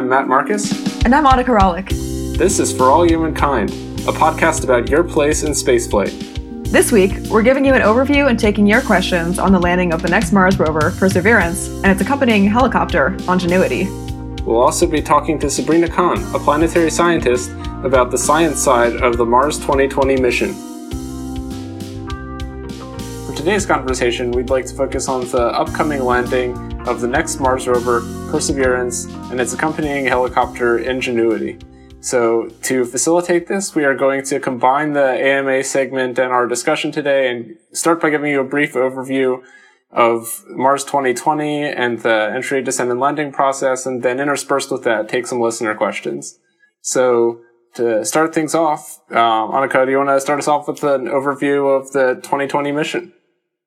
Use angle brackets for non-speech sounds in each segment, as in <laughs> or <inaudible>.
I'm Matt Marcus. And I'm Annika Rawlik. This is For All Humankind, a podcast about your place in spaceflight. This week, we're giving you an overview and taking your questions on the landing of the next Mars rover, Perseverance, and its accompanying helicopter, Ingenuity. We'll also be talking to Sabrina Khan, a planetary scientist, about the science side of the Mars 2020 mission. For today's conversation, we'd like to focus on the upcoming landing of the next Mars rover, Perseverance, and its accompanying helicopter, Ingenuity. So, to facilitate this, we are going to combine the AMA segment and our discussion today and start by giving you a brief overview of Mars 2020 and the entry, descent, and landing process, and then interspersed with that, take some listener questions. So, to start things off, um, Annika, do you want to start us off with an overview of the 2020 mission?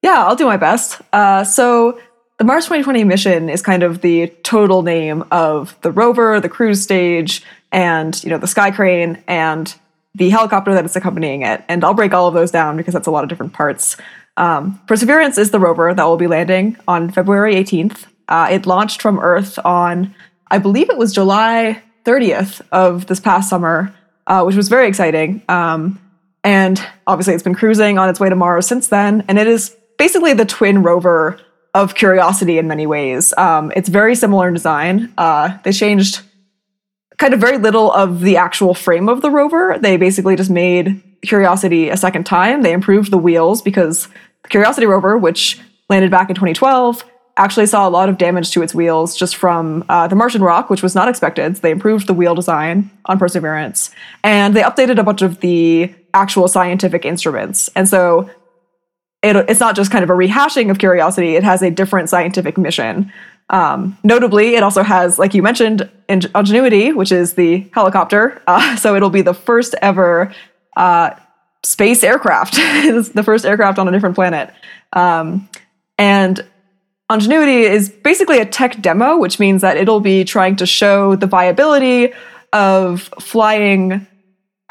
Yeah, I'll do my best. Uh, so, the Mars 2020 mission is kind of the total name of the rover, the cruise stage, and you know the sky crane and the helicopter that is accompanying it. And I'll break all of those down because that's a lot of different parts. Um, Perseverance is the rover that will be landing on February 18th. Uh, it launched from Earth on, I believe it was July 30th of this past summer, uh, which was very exciting. Um, and obviously, it's been cruising on its way to Mars since then. And it is basically the twin rover of Curiosity in many ways. Um, it's very similar in design. Uh, they changed kind of very little of the actual frame of the rover. They basically just made Curiosity a second time. They improved the wheels because the Curiosity rover, which landed back in 2012, actually saw a lot of damage to its wheels just from uh, the Martian rock, which was not expected. So they improved the wheel design on Perseverance and they updated a bunch of the actual scientific instruments. And so it, it's not just kind of a rehashing of Curiosity, it has a different scientific mission. Um, notably, it also has, like you mentioned, Ingenuity, which is the helicopter. Uh, <laughs> so it'll be the first ever uh, space aircraft, <laughs> the first aircraft on a different planet. Um, and Ingenuity is basically a tech demo, which means that it'll be trying to show the viability of flying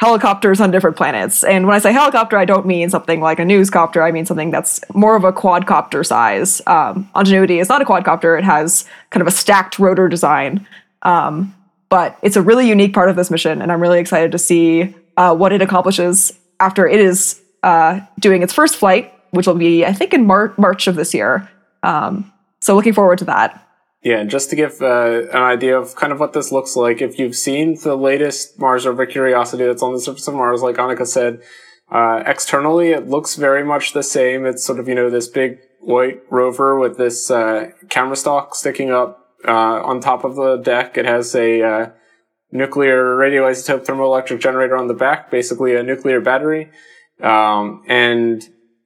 helicopters on different planets. And when I say helicopter, I don't mean something like a newscopter. I mean something that's more of a quadcopter size. Um, Ingenuity is not a quadcopter. It has kind of a stacked rotor design. Um, but it's a really unique part of this mission, and I'm really excited to see uh, what it accomplishes after it is uh, doing its first flight, which will be, I think, in Mar- March of this year. Um, so looking forward to that. Yeah, and just to give uh, an idea of kind of what this looks like, if you've seen the latest Mars rover Curiosity that's on the surface of Mars, like Annika said, uh, externally it looks very much the same. It's sort of, you know, this big white rover with this uh, camera stock sticking up uh, on top of the deck. It has a uh, nuclear radioisotope thermoelectric generator on the back, basically a nuclear battery. Um, and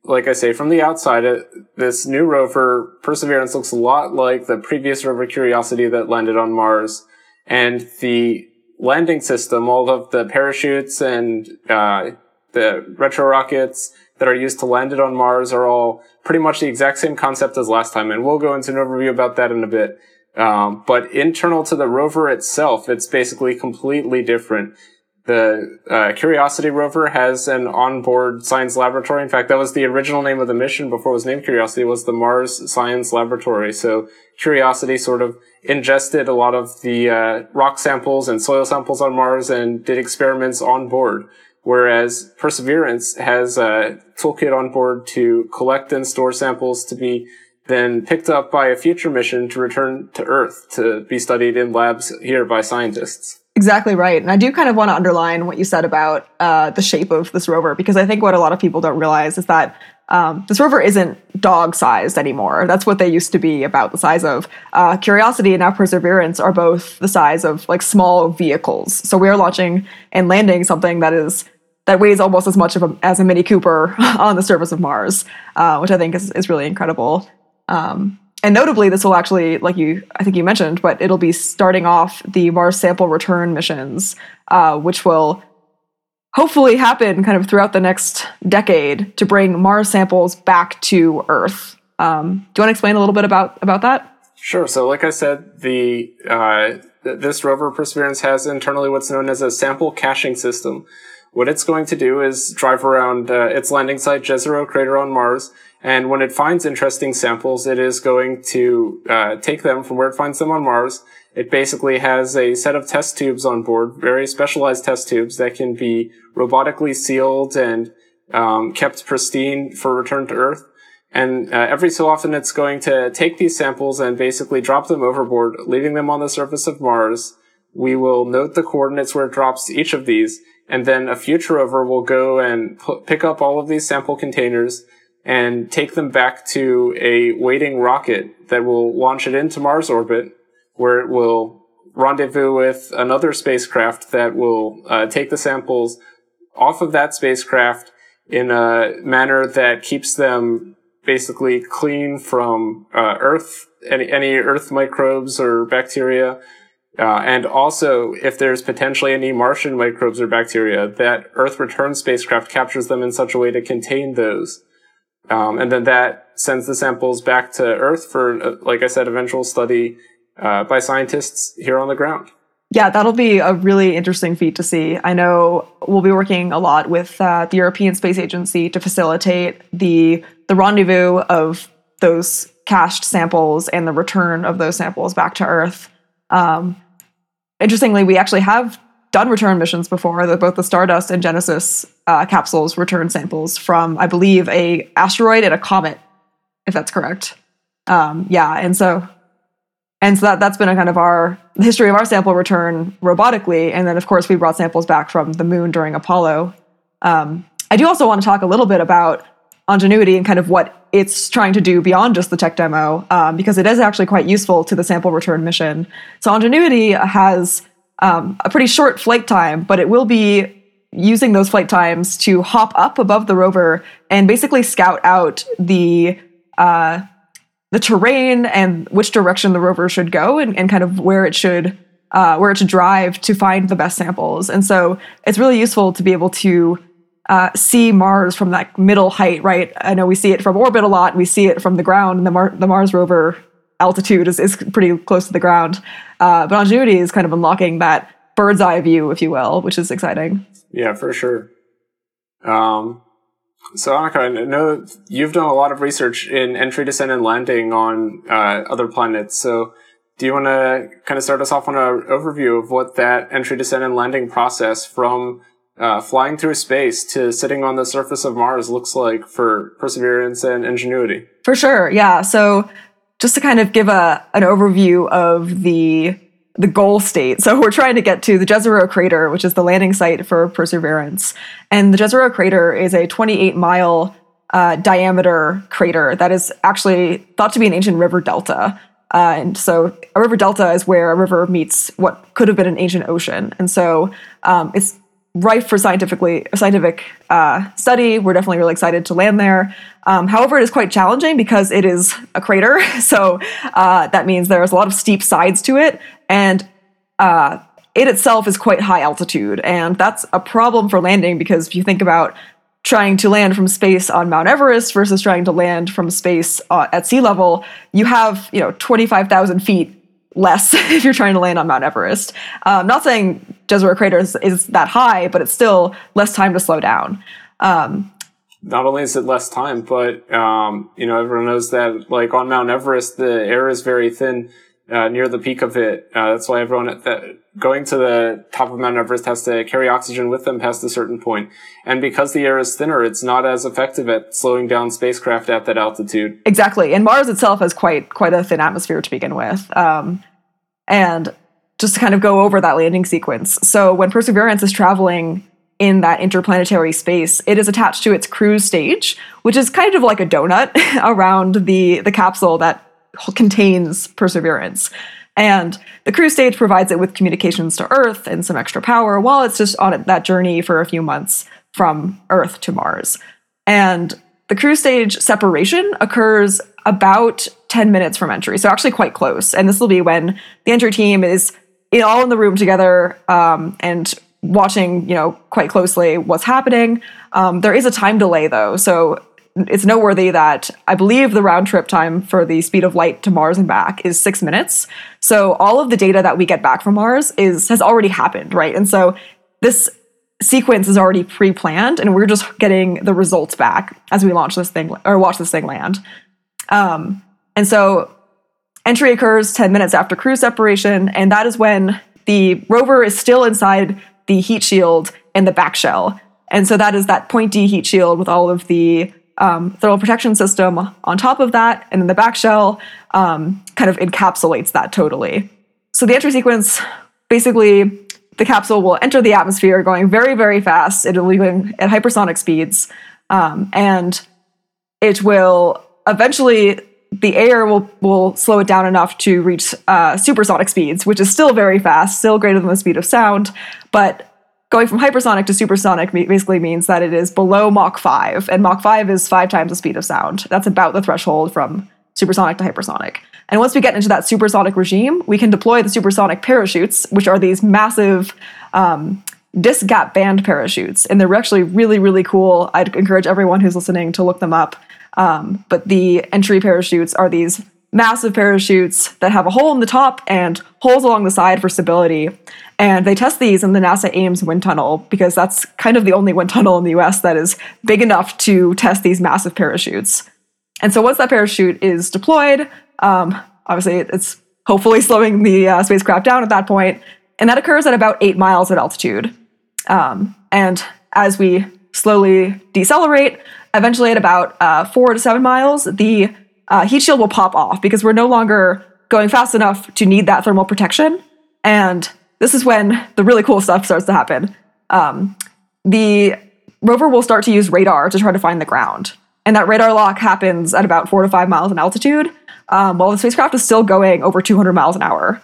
like I say, from the outside, it, this new rover, Perseverance, looks a lot like the previous rover Curiosity that landed on Mars. And the landing system, all of the parachutes and uh, the retro rockets that are used to land it on Mars are all pretty much the exact same concept as last time. And we'll go into an overview about that in a bit. Um, but internal to the rover itself, it's basically completely different. The uh, Curiosity rover has an onboard science laboratory. In fact, that was the original name of the mission before it was named Curiosity. Was the Mars Science Laboratory. So Curiosity sort of ingested a lot of the uh, rock samples and soil samples on Mars and did experiments on board. Whereas Perseverance has a toolkit on board to collect and store samples to be then picked up by a future mission to return to Earth to be studied in labs here by scientists. Exactly right. And I do kind of want to underline what you said about uh, the shape of this rover, because I think what a lot of people don't realize is that um, this rover isn't dog sized anymore. That's what they used to be about the size of. Uh, Curiosity and now Perseverance are both the size of like small vehicles. So we are launching and landing something that is that weighs almost as much of a, as a Mini Cooper <laughs> on the surface of Mars, uh, which I think is, is really incredible. Um, and notably, this will actually, like you, I think you mentioned, but it'll be starting off the Mars sample return missions, uh, which will hopefully happen kind of throughout the next decade to bring Mars samples back to Earth. Um, do you want to explain a little bit about about that? Sure. So, like I said, the uh, this rover Perseverance has internally what's known as a sample caching system. What it's going to do is drive around uh, its landing site, Jezero crater on Mars, and when it finds interesting samples, it is going to uh, take them from where it finds them on Mars It basically has a set of test tubes on board, very specialized test tubes that can be robotically sealed and um, kept pristine for return to Earth. And uh, every so often, it's going to take these samples and basically drop them overboard, leaving them on the surface of Mars. We will note the coordinates where it drops each of these, and then a future rover will go and pick up all of these sample containers and take them back to a waiting rocket that will launch it into Mars orbit, where it will rendezvous with another spacecraft that will uh, take the samples off of that spacecraft in a manner that keeps them basically clean from uh, Earth, any, any Earth microbes or bacteria. Uh, and also, if there's potentially any Martian microbes or bacteria, that Earth return spacecraft captures them in such a way to contain those. Um, and then that sends the samples back to Earth for, uh, like I said, eventual study uh, by scientists here on the ground. Yeah, that'll be a really interesting feat to see. I know we'll be working a lot with uh, the European Space Agency to facilitate the the rendezvous of those cached samples and the return of those samples back to Earth. Um, interestingly, we actually have done return missions before that both the Stardust and Genesis uh, capsules return samples from, I believe, a asteroid and a comet, if that's correct. Um, yeah, and so and so that that's been a kind of our history of our sample return robotically, and then of course we brought samples back from the moon during Apollo. Um, I do also want to talk a little bit about Ingenuity and kind of what it's trying to do beyond just the tech demo, um, because it is actually quite useful to the sample return mission. So Ingenuity has um, a pretty short flight time, but it will be using those flight times to hop up above the rover and basically scout out the uh, the terrain and which direction the rover should go and, and kind of where it should uh, where it should drive to find the best samples. And so it's really useful to be able to uh, see Mars from that middle height, right? I know we see it from orbit a lot. We see it from the ground. And the, Mar- the Mars rover altitude is, is pretty close to the ground. Uh, but Ingenuity is kind of unlocking that bird's eye view, if you will, which is exciting. Yeah, for sure. Um, so Annika, I know you've done a lot of research in entry, descent, and landing on uh, other planets. So do you want to kind of start us off on an overview of what that entry, descent, and landing process from uh, flying through space to sitting on the surface of Mars looks like for Perseverance and Ingenuity? For sure, yeah. So just to kind of give a an overview of the the goal state. So we're trying to get to the Jezero crater, which is the landing site for Perseverance. And the Jezero crater is a 28 mile uh, diameter crater that is actually thought to be an ancient river delta. Uh, and so a river delta is where a river meets what could have been an ancient ocean. And so um, it's rife for scientifically scientific uh, study. We're definitely really excited to land there. Um, however, it is quite challenging because it is a crater, <laughs> so uh, that means there's a lot of steep sides to it, and uh, it itself is quite high altitude, and that's a problem for landing because if you think about trying to land from space on Mount Everest versus trying to land from space uh, at sea level, you have you know 25,000 feet less <laughs> if you're trying to land on Mount Everest. Um, not saying Jezero Crater is, is, that high, but it's still less time to slow down. Um, not only is it less time, but um, you know everyone knows that like on Mount Everest, the air is very thin uh, near the peak of it. Uh, that's why everyone at the, going to the top of Mount Everest has to carry oxygen with them past a certain point. And because the air is thinner, it's not as effective at slowing down spacecraft at that altitude. Exactly. And Mars itself has quite quite a thin atmosphere to begin with. Um, and just to kind of go over that landing sequence. So when Perseverance is traveling in that interplanetary space, it is attached to its cruise stage, which is kind of like a donut <laughs> around the the capsule that contains Perseverance. And the cruise stage provides it with communications to Earth and some extra power while it's just on that journey for a few months from Earth to Mars. And the cruise stage separation occurs about 10 minutes from entry, so actually quite close. And this will be when the entry team is all in the room together um, and watching, you know, quite closely what's happening. Um, there is a time delay though, so it's noteworthy that I believe the round trip time for the speed of light to Mars and back is six minutes. So all of the data that we get back from Mars is has already happened, right? And so this sequence is already pre-planned, and we're just getting the results back as we launch this thing or watch this thing land. Um, and so entry occurs 10 minutes after crew separation, and that is when the rover is still inside the heat shield and the back shell. And so that is that pointy heat shield with all of the um, thermal protection system on top of that, and then the back shell um, kind of encapsulates that totally. So the entry sequence basically the capsule will enter the atmosphere going very, very fast. It'll be going at hypersonic speeds. Um, and it will eventually, the air will, will slow it down enough to reach uh, supersonic speeds, which is still very fast, still greater than the speed of sound. But going from hypersonic to supersonic basically means that it is below Mach 5. And Mach 5 is five times the speed of sound. That's about the threshold from supersonic to hypersonic. And once we get into that supersonic regime, we can deploy the supersonic parachutes, which are these massive um, disc gap band parachutes. And they're actually really, really cool. I'd encourage everyone who's listening to look them up. Um, but the entry parachutes are these massive parachutes that have a hole in the top and holes along the side for stability. And they test these in the NASA Ames wind tunnel because that's kind of the only wind tunnel in the US that is big enough to test these massive parachutes. And so once that parachute is deployed, um, obviously, it's hopefully <laughs> slowing the uh, spacecraft down at that point, and that occurs at about eight miles at altitude. Um, and as we slowly decelerate, eventually at about uh, four to seven miles, the uh, heat shield will pop off because we're no longer going fast enough to need that thermal protection. And this is when the really cool stuff starts to happen. Um, the rover will start to use radar to try to find the ground. And that radar lock happens at about four to five miles in altitude um, while the spacecraft is still going over 200 miles an hour.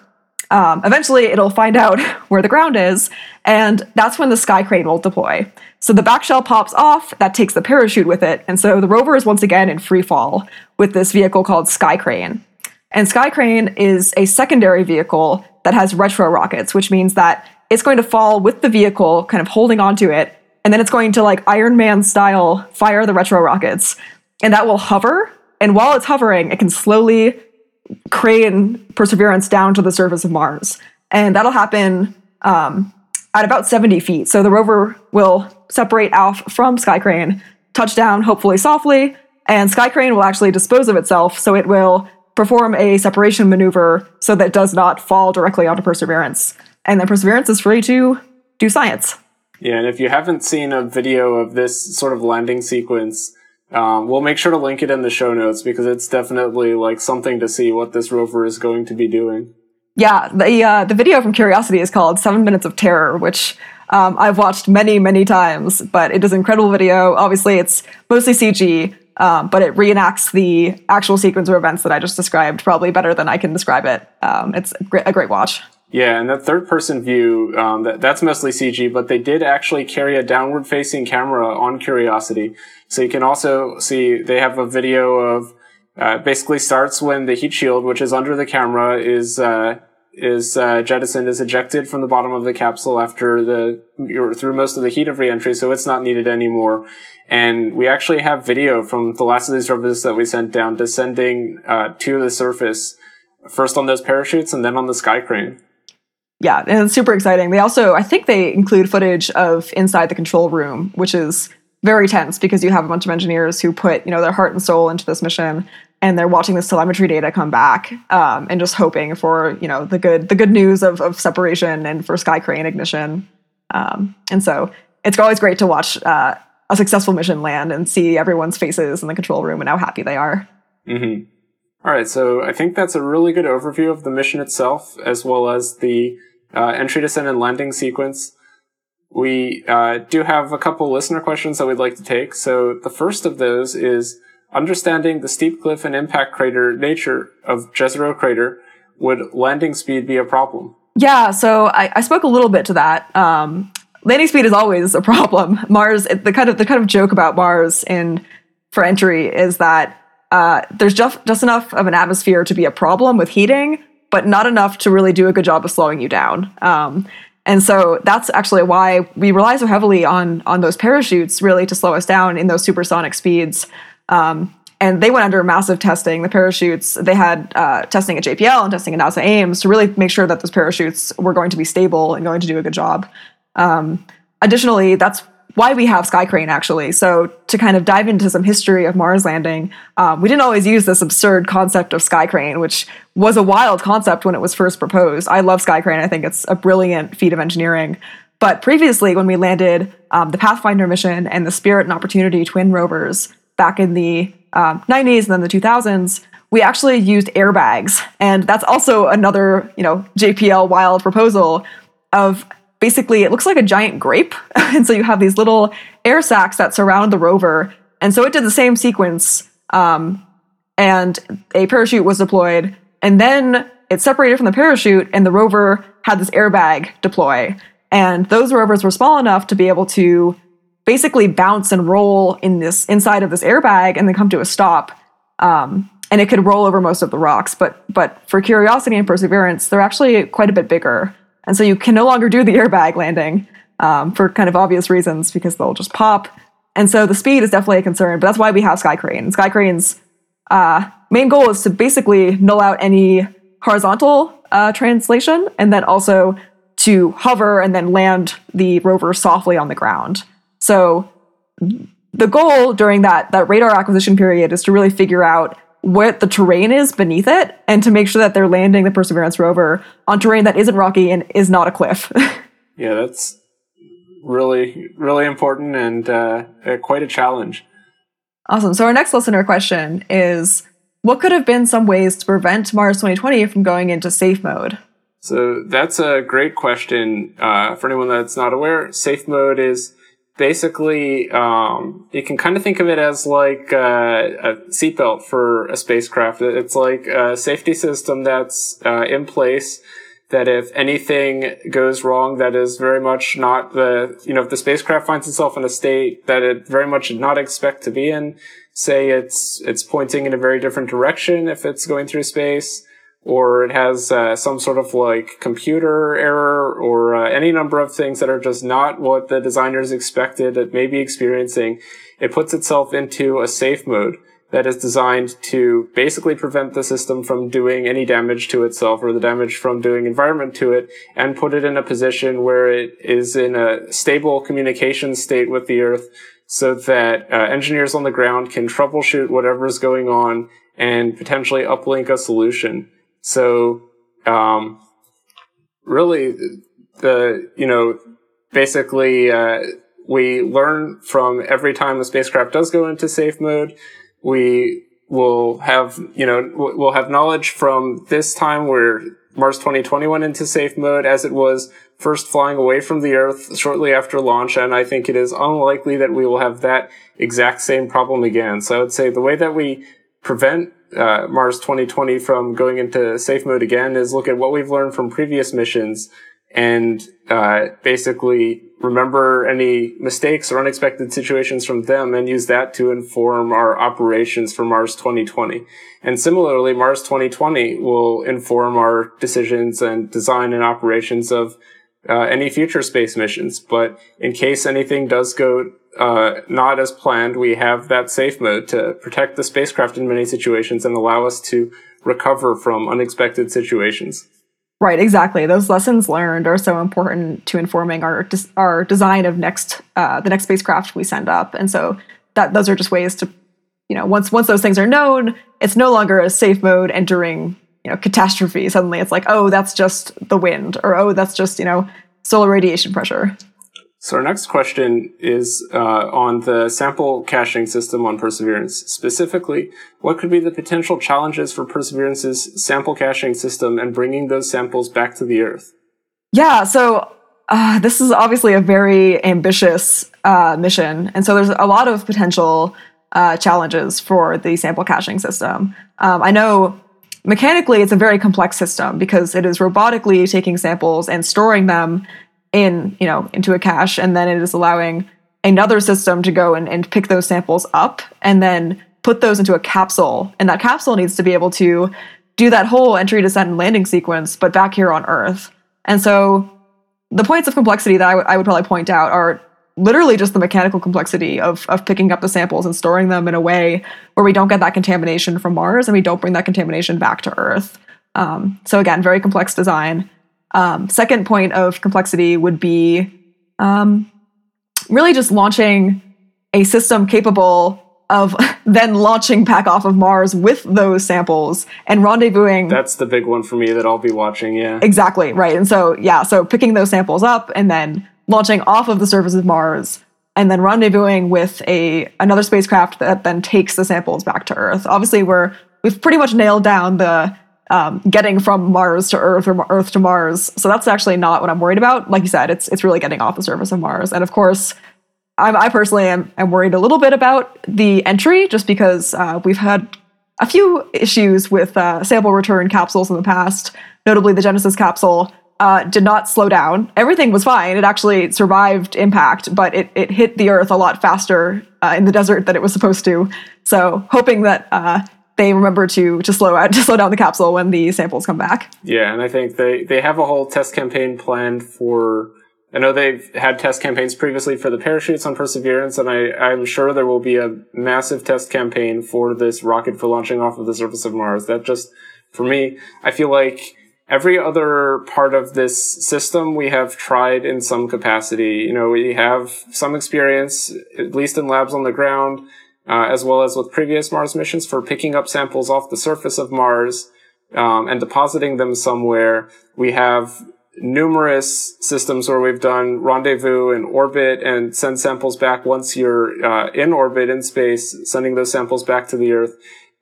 Um, eventually, it'll find out <laughs> where the ground is, and that's when the sky crane will deploy. So the back shell pops off, that takes the parachute with it, and so the rover is once again in free fall with this vehicle called Sky Crane. And Sky Crane is a secondary vehicle that has retro rockets, which means that it's going to fall with the vehicle, kind of holding onto it, and then it's going to, like Iron Man style, fire the retro rockets. And that will hover and while it's hovering, it can slowly crane Perseverance down to the surface of Mars. And that'll happen um, at about 70 feet. So the rover will separate off from Skycrane, touch down hopefully softly, and Sky Crane will actually dispose of itself. So it will perform a separation maneuver so that it does not fall directly onto Perseverance. And then Perseverance is free to do science. Yeah, and if you haven't seen a video of this sort of landing sequence, um, we'll make sure to link it in the show notes because it's definitely like something to see what this rover is going to be doing. Yeah, the uh, the video from Curiosity is called Seven Minutes of Terror, which um, I've watched many many times. But it is an incredible video. Obviously, it's mostly CG, um, but it reenacts the actual sequence of events that I just described probably better than I can describe it. Um, it's a great, a great watch. Yeah, and that third person view, um, that, that's mostly CG, but they did actually carry a downward facing camera on Curiosity. So you can also see they have a video of uh, basically starts when the heat shield, which is under the camera, is uh, is uh, jettisoned, is ejected from the bottom of the capsule after the through most of the heat of reentry, so it's not needed anymore. And we actually have video from the last of these rovers that we sent down descending uh, to the surface, first on those parachutes and then on the sky crane yeah, and it's super exciting. They also, I think they include footage of inside the control room, which is very tense because you have a bunch of engineers who put, you know, their heart and soul into this mission, and they're watching this telemetry data come back, um, and just hoping for, you know, the good, the good news of, of separation and for Sky Crane ignition. Um, and so it's always great to watch uh, a successful mission land and see everyone's faces in the control room and how happy they are. Mm-hmm. All right, so I think that's a really good overview of the mission itself, as well as the uh, entry, descent, and landing sequence. We uh, do have a couple listener questions that we'd like to take. So the first of those is understanding the steep cliff and impact crater nature of Jezero crater. Would landing speed be a problem? Yeah, so I, I spoke a little bit to that. Um, landing speed is always a problem. <laughs> Mars, the kind of the kind of joke about Mars in for entry is that uh, there's just just enough of an atmosphere to be a problem with heating, but not enough to really do a good job of slowing you down. Um, and so that's actually why we rely so heavily on on those parachutes, really, to slow us down in those supersonic speeds. Um, and they went under massive testing. The parachutes they had uh, testing at JPL and testing at NASA Ames to really make sure that those parachutes were going to be stable and going to do a good job. Um, additionally, that's why we have Sky Crane actually. So to kind of dive into some history of Mars landing, um, we didn't always use this absurd concept of Sky Crane, which was a wild concept when it was first proposed. I love Sky Crane. I think it's a brilliant feat of engineering. But previously, when we landed um, the Pathfinder mission and the Spirit and Opportunity twin rovers back in the um, 90s and then the 2000s, we actually used airbags. And that's also another, you know, JPL wild proposal of basically it looks like a giant grape. <laughs> and so you have these little air sacs that surround the rover. And so it did the same sequence. Um, and a parachute was deployed. And then it separated from the parachute, and the rover had this airbag deploy. And those rovers were small enough to be able to basically bounce and roll in this inside of this airbag and then come to a stop. Um, and it could roll over most of the rocks. But but for Curiosity and Perseverance, they're actually quite a bit bigger. And so you can no longer do the airbag landing um, for kind of obvious reasons because they'll just pop. And so the speed is definitely a concern, but that's why we have Sky Crane. Sky Crane's uh, main goal is to basically null out any horizontal uh, translation and then also to hover and then land the rover softly on the ground. So the goal during that, that radar acquisition period is to really figure out what the terrain is beneath it and to make sure that they're landing the Perseverance rover on terrain that isn't rocky and is not a cliff. <laughs> yeah, that's really, really important and uh, quite a challenge. Awesome. So, our next listener question is What could have been some ways to prevent Mars 2020 from going into safe mode? So, that's a great question. Uh, for anyone that's not aware, safe mode is basically um, you can kind of think of it as like uh, a seatbelt for a spacecraft. It's like a safety system that's uh, in place that if anything goes wrong, that is very much not the, you know, if the spacecraft finds itself in a state that it very much did not expect to be in, say it's, it's pointing in a very different direction if it's going through space, or it has uh, some sort of like computer error or uh, any number of things that are just not what the designers expected it may be experiencing, it puts itself into a safe mode that is designed to basically prevent the system from doing any damage to itself or the damage from doing environment to it and put it in a position where it is in a stable communication state with the earth so that uh, engineers on the ground can troubleshoot whatever is going on and potentially uplink a solution. So, um, really, the, you know, basically, uh, we learn from every time the spacecraft does go into safe mode. We will have, you know, we'll have knowledge from this time where Mars 2020 went into safe mode as it was first flying away from the Earth shortly after launch. And I think it is unlikely that we will have that exact same problem again. So I would say the way that we prevent uh, Mars 2020 from going into safe mode again is look at what we've learned from previous missions and uh, basically remember any mistakes or unexpected situations from them and use that to inform our operations for Mars 2020. And similarly, Mars 2020 will inform our decisions and design and operations of uh, any future space missions. But in case anything does go uh, not as planned, we have that safe mode to protect the spacecraft in many situations and allow us to recover from unexpected situations. Right, exactly. Those lessons learned are so important to informing our our design of next uh, the next spacecraft we send up, and so that those are just ways to, you know, once once those things are known, it's no longer a safe mode entering you know catastrophe. Suddenly, it's like, oh, that's just the wind, or oh, that's just you know solar radiation pressure. So our next question is uh, on the sample caching system on Perseverance. Specifically, what could be the potential challenges for Perseverance's sample caching system and bringing those samples back to the Earth? Yeah, so uh, this is obviously a very ambitious uh, mission, and so there's a lot of potential uh, challenges for the sample caching system. Um, I know mechanically it's a very complex system because it is robotically taking samples and storing them in you know into a cache and then it is allowing another system to go and, and pick those samples up and then put those into a capsule. And that capsule needs to be able to do that whole entry descent and landing sequence but back here on earth. And so the points of complexity that I, w- I would probably point out are literally just the mechanical complexity of, of picking up the samples and storing them in a way where we don't get that contamination from mars and we don't bring that contamination back to earth. Um, so again very complex design um, second point of complexity would be um, really just launching a system capable of <laughs> then launching back off of Mars with those samples and rendezvousing. That's the big one for me that I'll be watching, yeah. Exactly, right. And so, yeah, so picking those samples up and then launching off of the surface of Mars and then rendezvousing with a another spacecraft that then takes the samples back to Earth. Obviously, we're we've pretty much nailed down the um, getting from Mars to Earth or Earth to Mars. So that's actually not what I'm worried about. Like you said, it's it's really getting off the surface of Mars. And of course, I'm, i personally am, am worried a little bit about the entry, just because uh, we've had a few issues with uh, sample return capsules in the past, notably the Genesis capsule. Uh, did not slow down. Everything was fine. It actually survived impact, but it, it hit the Earth a lot faster uh, in the desert than it was supposed to. So, hoping that uh, they remember to to slow out <laughs> to slow down the capsule when the samples come back. Yeah, and I think they they have a whole test campaign planned for. I know they've had test campaigns previously for the parachutes on Perseverance, and I, I'm sure there will be a massive test campaign for this rocket for launching off of the surface of Mars. That just, for me, I feel like every other part of this system we have tried in some capacity. You know, we have some experience, at least in labs on the ground uh, as well as with previous Mars missions for picking up samples off the surface of Mars um, and depositing them somewhere. We have numerous systems where we've done rendezvous in orbit and send samples back once you're uh, in orbit in space, sending those samples back to the Earth.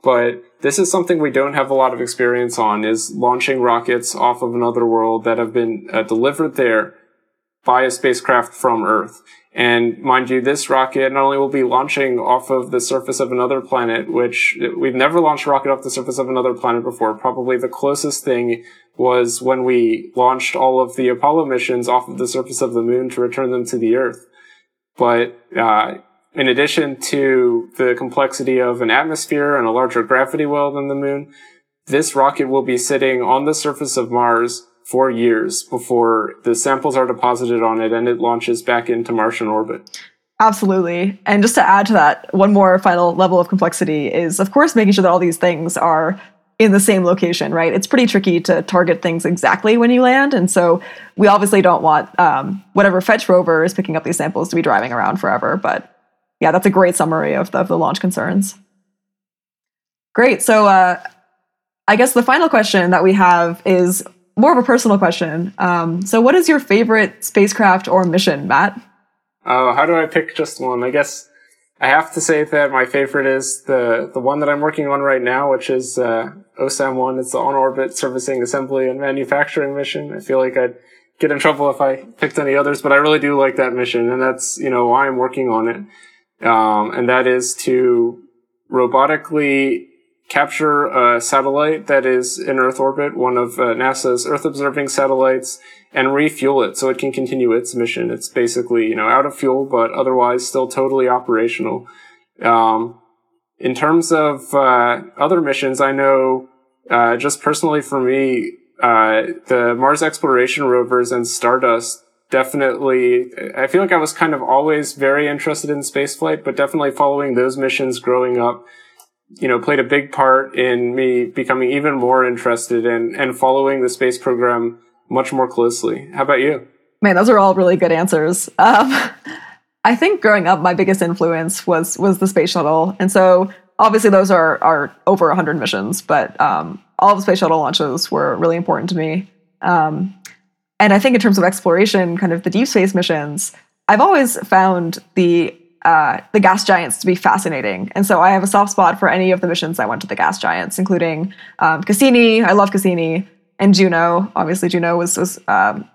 But this is something we don't have a lot of experience on is launching rockets off of another world that have been uh, delivered there by a spacecraft from Earth. And mind you, this rocket not only will be launching off of the surface of another planet, which we've never launched a rocket off the surface of another planet before. Probably the closest thing was when we launched all of the Apollo missions off of the surface of the moon to return them to the Earth. But, uh, in addition to the complexity of an atmosphere and a larger gravity well than the moon, this rocket will be sitting on the surface of Mars four years before the samples are deposited on it and it launches back into Martian orbit. Absolutely. And just to add to that, one more final level of complexity is, of course, making sure that all these things are in the same location, right? It's pretty tricky to target things exactly when you land. And so we obviously don't want um, whatever fetch rover is picking up these samples to be driving around forever. But yeah, that's a great summary of the, of the launch concerns. Great. So uh, I guess the final question that we have is more of a personal question. Um, so, what is your favorite spacecraft or mission, Matt? Oh, how do I pick just one? I guess I have to say that my favorite is the the one that I'm working on right now, which is uh, OSAM one. It's the on orbit servicing assembly and manufacturing mission. I feel like I'd get in trouble if I picked any others, but I really do like that mission, and that's you know why I'm working on it. Um, and that is to robotically capture a satellite that is in Earth orbit, one of uh, NASA's Earth observing satellites, and refuel it so it can continue its mission. It's basically, you know, out of fuel, but otherwise still totally operational. Um, in terms of uh, other missions, I know uh, just personally for me, uh, the Mars exploration rovers and Stardust definitely, I feel like I was kind of always very interested in spaceflight, but definitely following those missions growing up you know, played a big part in me becoming even more interested in and following the space program much more closely. How about you? Man, those are all really good answers. Um, <laughs> I think growing up, my biggest influence was was the space shuttle, and so obviously those are are over 100 missions, but um, all the space shuttle launches were really important to me. Um, and I think in terms of exploration, kind of the deep space missions, I've always found the uh, the gas giants to be fascinating. And so I have a soft spot for any of the missions I went to the gas giants, including um, Cassini. I love Cassini and Juno. Obviously, Juno was, was um,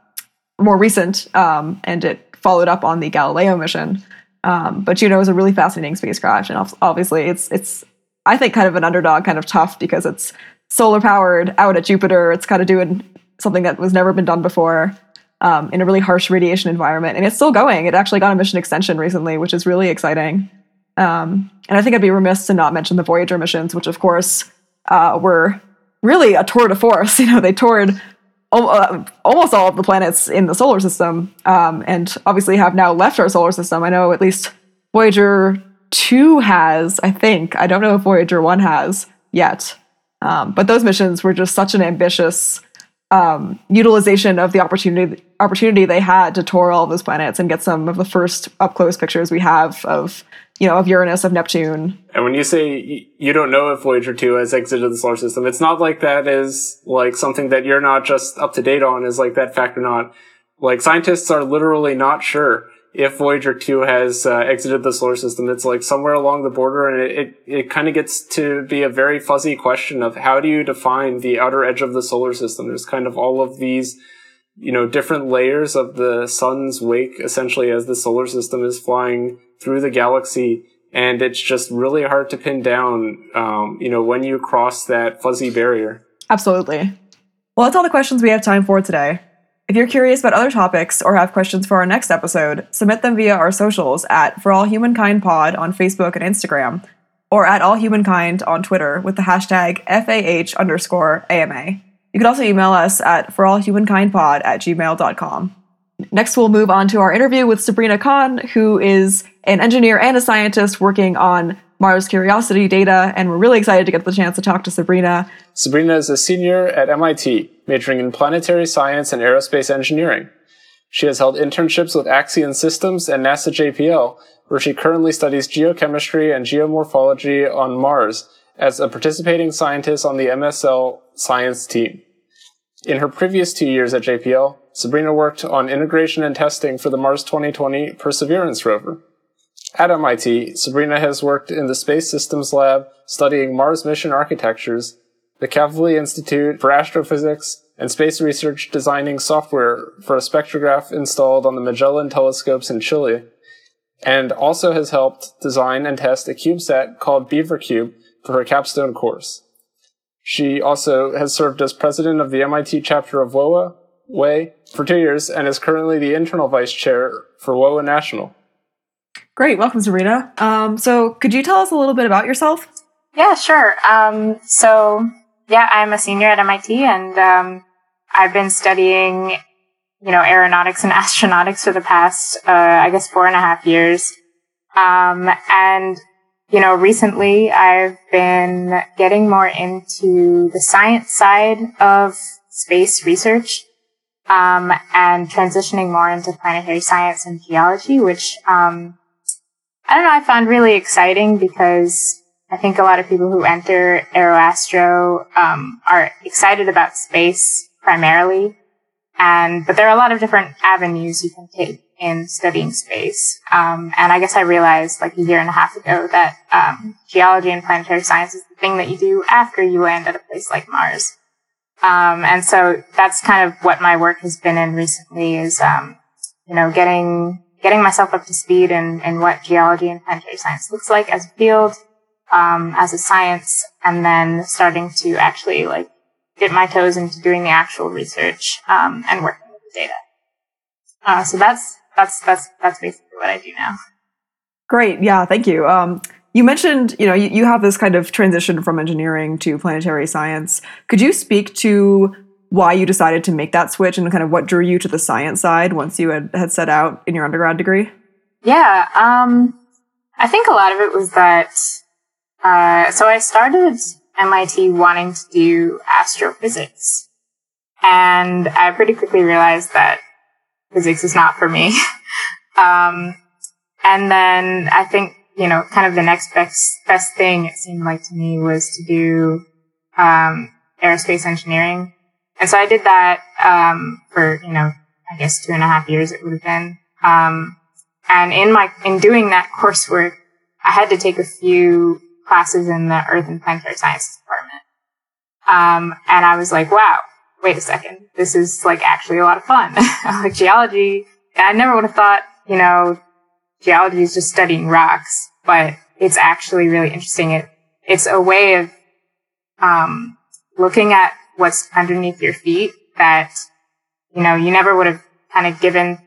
more recent um, and it followed up on the Galileo mission. Um, but Juno is a really fascinating spacecraft. And obviously, it's, it's, I think, kind of an underdog, kind of tough because it's solar powered out at Jupiter. It's kind of doing something that was never been done before um, in a really harsh radiation environment. And it's still going. It actually got a mission extension recently, which is really exciting. Um, and I think I'd be remiss to not mention the Voyager missions, which of course uh, were really a tour de force. <laughs> You know, they toured uh, almost all of the planets in the solar system, um, and obviously have now left our solar system. I know at least Voyager two has. I think I don't know if Voyager one has yet. Um, but those missions were just such an ambitious um, utilization of the opportunity opportunity they had to tour all of those planets and get some of the first up close pictures we have of you know of Uranus of Neptune. And when you say you don't know if Voyager two has exited the solar system, it's not like that is like something that you're not just up to date on. Is like that fact or not? Like scientists are literally not sure if Voyager 2 has uh, exited the solar system, it's like somewhere along the border and it, it, it kind of gets to be a very fuzzy question of how do you define the outer edge of the solar system? There's kind of all of these, you know, different layers of the sun's wake essentially as the solar system is flying through the galaxy. And it's just really hard to pin down, um, you know, when you cross that fuzzy barrier. Absolutely. Well, that's all the questions we have time for today. If you're curious about other topics or have questions for our next episode, submit them via our socials at For All Humankind Pod on Facebook and Instagram, or at All Humankind on Twitter with the hashtag FAH underscore AMA. You can also email us at For All Humankind Pod at gmail.com. Next, we'll move on to our interview with Sabrina Khan, who is an engineer and a scientist working on Mars Curiosity data, and we're really excited to get the chance to talk to Sabrina. Sabrina is a senior at MIT, majoring in planetary science and aerospace engineering. She has held internships with Axion Systems and NASA JPL, where she currently studies geochemistry and geomorphology on Mars as a participating scientist on the MSL science team. In her previous two years at JPL, Sabrina worked on integration and testing for the Mars 2020 Perseverance rover. At MIT, Sabrina has worked in the Space Systems Lab studying Mars mission architectures, the Kavli Institute for Astrophysics, and space research designing software for a spectrograph installed on the Magellan telescopes in Chile, and also has helped design and test a CubeSat called BeaverCube for her capstone course. She also has served as president of the MIT chapter of WOA, WAY, for two years, and is currently the internal vice chair for WOA National. Great. Welcome, Sabrina. Um, so, could you tell us a little bit about yourself? Yeah, sure. Um, so, yeah, I'm a senior at MIT and um, I've been studying, you know, aeronautics and <laughs> astronautics for the past, uh, I guess, four and a half years. Um, and, you know, recently I've been getting more into the science side of space research. Um, and transitioning more into planetary science and geology, which um, I don't know, I found really exciting because I think a lot of people who enter Aeroastro um, are excited about space primarily, and but there are a lot of different avenues you can take in studying space. Um, and I guess I realized like a year and a half ago that um, geology and planetary science is the thing that you do after you land at a place like Mars. Um, and so that's kind of what my work has been in recently is, um, you know, getting getting myself up to speed in, in what geology and planetary science looks like as a field, um, as a science, and then starting to actually like dip my toes into doing the actual research um, and working with the data. Uh, so that's that's that's that's basically what I do now. Great, yeah, thank you. Um, you mentioned, you know, you, you have this kind of transition from engineering to planetary science. Could you speak to why you decided to make that switch and kind of what drew you to the science side once you had, had set out in your undergrad degree? Yeah, um, I think a lot of it was that. Uh, so I started MIT wanting to do astrophysics, and I pretty quickly realized that physics is not for me. <laughs> um, and then I think you know, kind of the next best best thing it seemed like to me was to do um, aerospace engineering and so I did that um, for you know I guess two and a half years it would have been. Um, and in my in doing that coursework, I had to take a few classes in the Earth and Planetary Sciences department. Um, and I was like, wow, wait a second, this is like actually a lot of fun. <laughs> like geology, I never would have thought, you know, geology is just studying rocks, but it's actually really interesting. It it's a way of um, looking at what's underneath your feet that, you know, you never would have kind of given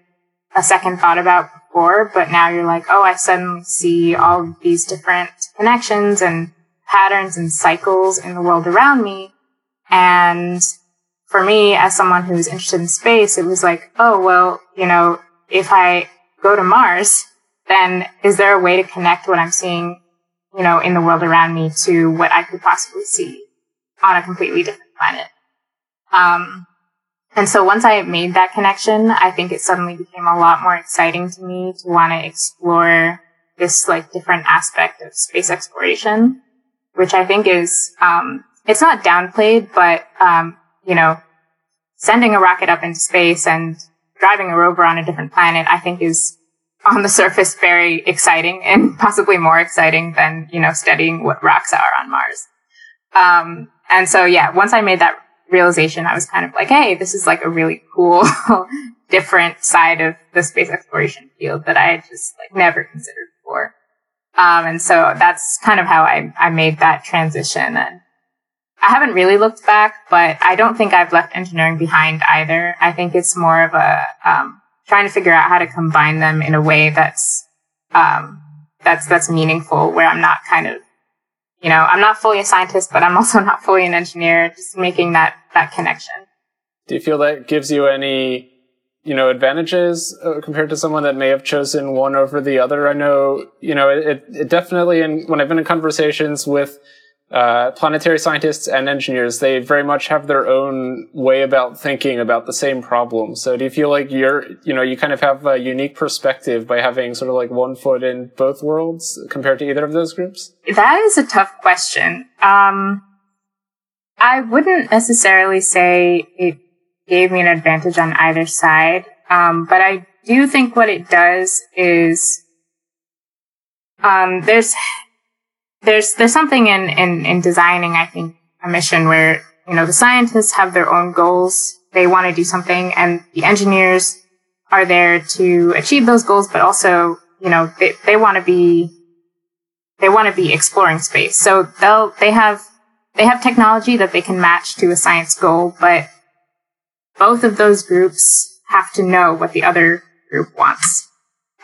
a second thought about before, but now you're like, oh, I suddenly see all of these different connections and patterns and cycles in the world around me. And for me, as someone who's interested in space, it was like, oh, well, you know, if I go to Mars, then is there a way to connect what I'm seeing, you know, in the world around me to what I could possibly see on a completely different planet. Um, and so once I made that connection, I think it suddenly became a lot more exciting to me to want to explore this like different aspect of space exploration, which I think is, um, it's not downplayed, but, um, you know, sending a rocket up into space and driving a rover on a different planet, I think is on the <laughs> surface very exciting and possibly more exciting than, you know, studying what rocks are on Mars. Um, and so, yeah, once I made that realization, I was kind of like, hey, this is like a really cool, <laughs> different side of the space exploration field that I had just like never considered before. Um, and so that's kind of how I, I made that transition. And I haven't really looked back, but I don't think I've left engineering behind either. I think it's more of a, um, trying to figure out how to combine them in a way that's, um, that's, that's meaningful where I'm not kind of you know, I'm not fully a scientist, but I'm also <laughs> not fully an engineer, just making that, that connection. Do you feel that gives you any, you know, advantages uh, compared to someone that may have chosen one over the other? I know, you know, it, it definitely, and when I've been in conversations with uh, planetary scientists and engineers, they very much have their own way about thinking about the same problem. So do you feel like you're, you know, you kind of have a unique perspective by having sort of like one foot in both worlds compared to either of those groups? That is a tough question. Um, I wouldn't necessarily say it gave me an advantage on either side. Um, but I do think what it does is, um, there's, there's there's something in, in in designing I think a mission where you know the scientists have their own goals. They want to do something and the engineers are there to achieve those goals but also you know they, they want to be they want to be exploring space. So they'll they have they have technology that they can match to a science goal but both of those groups have to know what the other group wants.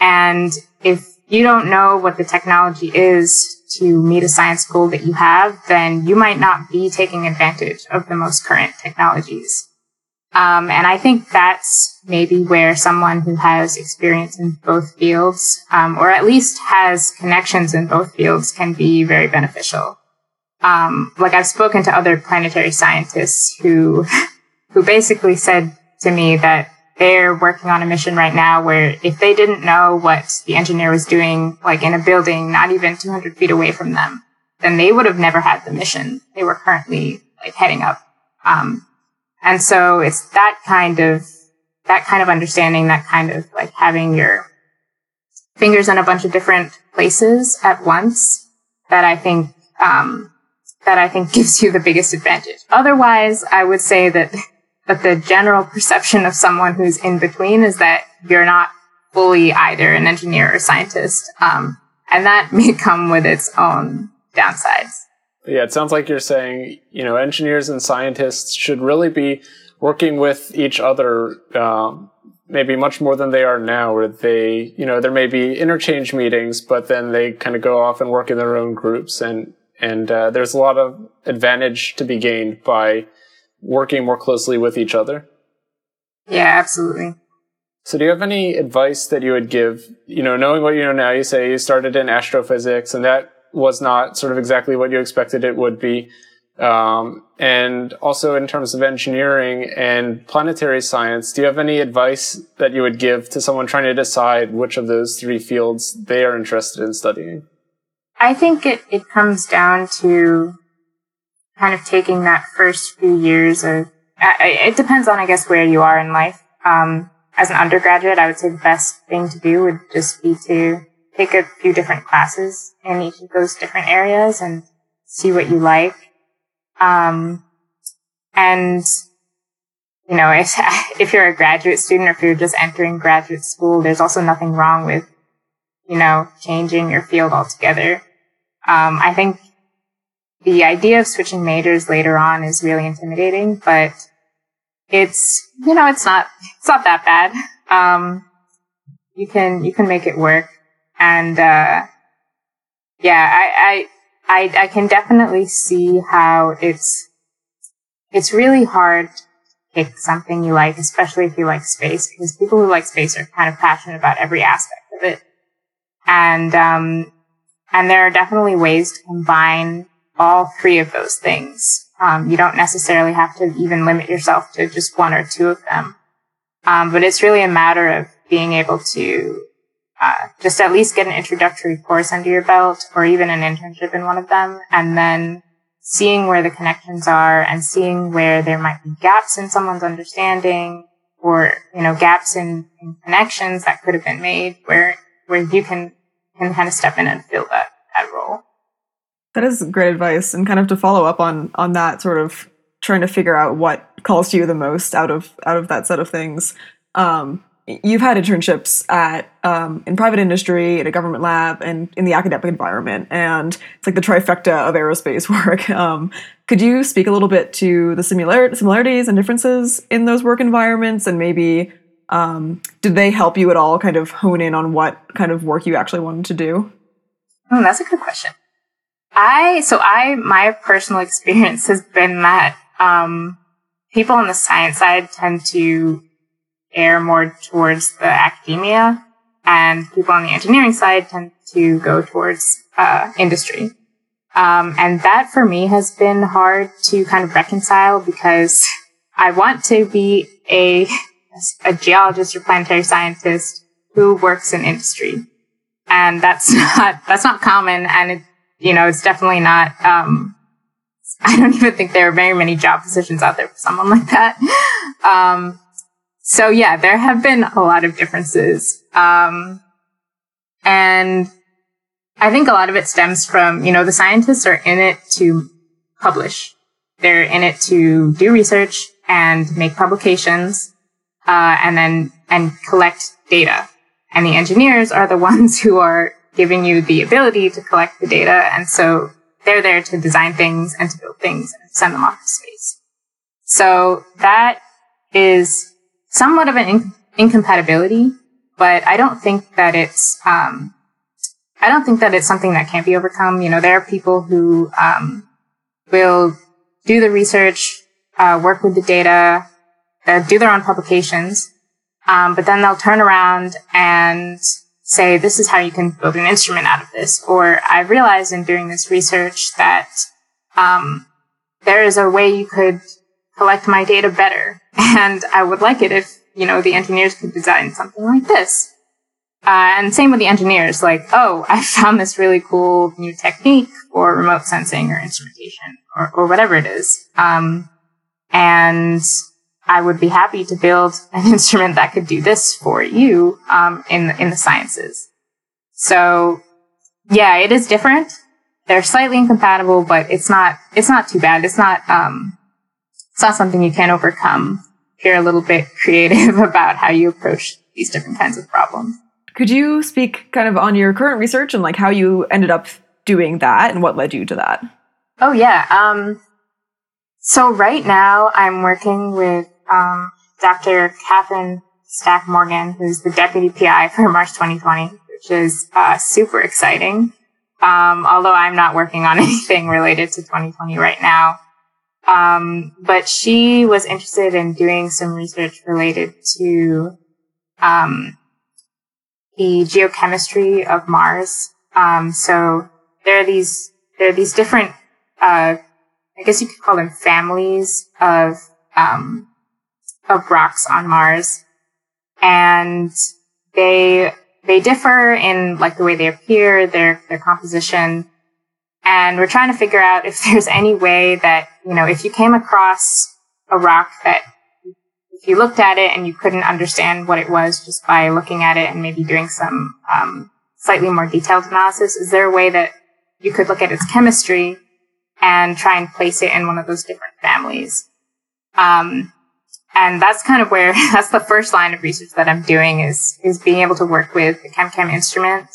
And if you don't know what the technology is to meet a science goal that you have, then you might not be taking advantage of the most current technologies. Um, and I think that's maybe where someone who has experience in both fields, um, or at least has connections in both fields, can be very beneficial. Um, like I've spoken to other planetary scientists who, <laughs> who basically said to me that they're working on a mission right now where if they didn't know what the engineer was doing, like in a building not even 200 feet away from them, then they would have never had the mission they were currently like heading up. Um, and so it's that kind of, that kind of understanding, that kind of like having your fingers in a bunch of different places at once that I think, um, that I think <laughs> gives you the biggest advantage. Otherwise, I would say that but the general perception of someone who's in between is that you're not fully either an engineer or scientist. Um, and that <laughs> may come with its own downsides. Yeah, it sounds like you're saying, you know, engineers and scientists should really be working with each other, um, maybe much more than they are now, where they, you know, there may be interchange meetings, but then they kind of go off and work in their own groups. And, and, uh, there's a lot of advantage to be gained by working more closely with each other? Yeah, absolutely. So, do you have any advice that you would give? You know, knowing what you know now, you say you started in astrophysics, and that was not sort of exactly what you expected it would be. Um, and also, in terms of engineering and planetary science, do you have any advice that you would give to someone trying to decide which of those three fields they are interested in studying? I think it, it comes down to kind of taking that first few years of, it depends on, I guess, where you are in life. Um, as an undergraduate, I would say the best thing to do would just be to take a few different classes in each of those different areas and see what you like. Um, and, you know, <laughs> if, if you're a graduate student or if you're just entering graduate school, there's also nothing wrong with, you know, changing your field altogether. Um, I think the idea of switching majors later on is really intimidating, but it's, you know, it's not, it's not that bad. Um, you can, you can make it work. And, uh, yeah, I, I, I, I can definitely see how it's, it's really hard to pick something you like, especially if you like space, because people who like space are kind of passionate about every aspect of it. And, um, and there are definitely ways to combine all three of those things. Um, you don't necessarily have to even limit yourself to just one or two of them. Um, but it's really a matter of being able to uh, just at least get an introductory course under your belt or even an internship in one of them and then seeing where the connections are and seeing where there might be gaps in someone's understanding or, you know, gaps in, in connections that could have been made where, where you can, can kind of step in and fill that. That is great advice. And kind of to follow up on, on that sort of trying to figure out what calls to you the most out of, out of that set of things. Um, you've had internships at um, in private industry, at a government lab, and in the academic environment, and it's like the trifecta of aerospace <laughs> work. Um, could you speak a little bit to the similar similarities and differences in those work environments, and maybe um, did they help you at all, kind of hone in on what kind of work you actually wanted to do? Oh, that's a good question. I so I my personal experience has been that um, people on the science side tend to err more towards the academia, and people on the engineering side tend to go towards uh, industry. Um, and that for me has been hard to kind of reconcile because I want to be a, a geologist or planetary scientist who works in industry. And that's <laughs> not, that's not common. And you know, it's definitely not, um, <laughs> I don't even think there are very many job positions out there for someone like that. Um, so yeah, there have been a lot of differences. Um, and I think a lot of it stems from, you know, the scientists are in it to publish. They're in it to do research and make publications, uh, and then, and collect data. And the engineers are the <laughs> ones who are giving you the ability to collect the data. And so they're there to design things and to build things and send them off to space. So that is somewhat of an in- incompatibility, but I don't think that it's, um, I don't think that it's something that can't be overcome. You know, there are people who, um, will do the research, uh, work with the data, uh, do their own publications, um, but then they'll turn around and say, this is how you can build an instrument out of this. Or I realized in doing this research that, um, there is a way you could collect my data better. <laughs> And I would like it if, you know, the engineers could design something like this. Uh, and same with the engineers, like, oh, I <laughs> found this really cool new technique for remote sensing or instrumentation or, or whatever it is. Um, and I would be happy to build an <laughs> instrument that could do this for you, um, in, in the sciences. So yeah, it is different. They're slightly incompatible, but it's not, it's not too bad. It's not, um, it's not something you can't overcome if you're a little bit <laughs> creative about how you approach these different kinds of problems. Could you speak kind of on your current research and like how you ended up doing that and what led you to that? Oh yeah. Um, so right now I'm working with um, Dr. Kathryn Stack Morgan, who's the deputy PI for Mars 2020, which is uh, super exciting. Um, although I'm not working on <laughs> anything related to 2020 right now. Um, but she was interested in doing some research related to um, the geochemistry of Mars. Um, so there are these there are these different, uh, I guess you could call them families of um, of rocks on Mars, and they they differ in like the way they appear, their their composition, and we're trying to figure out if <laughs> there's any way that, you know, if you came across a rock that if you looked at it and you couldn't understand what it was just by looking at it and maybe doing some um, slightly more detailed analysis, is there a way that you could look at its chemistry and try and place it in one of those different families? Um, and that's kind of where <laughs> that's the first line of research that I'm doing is is being able to work with the ChemCam instrument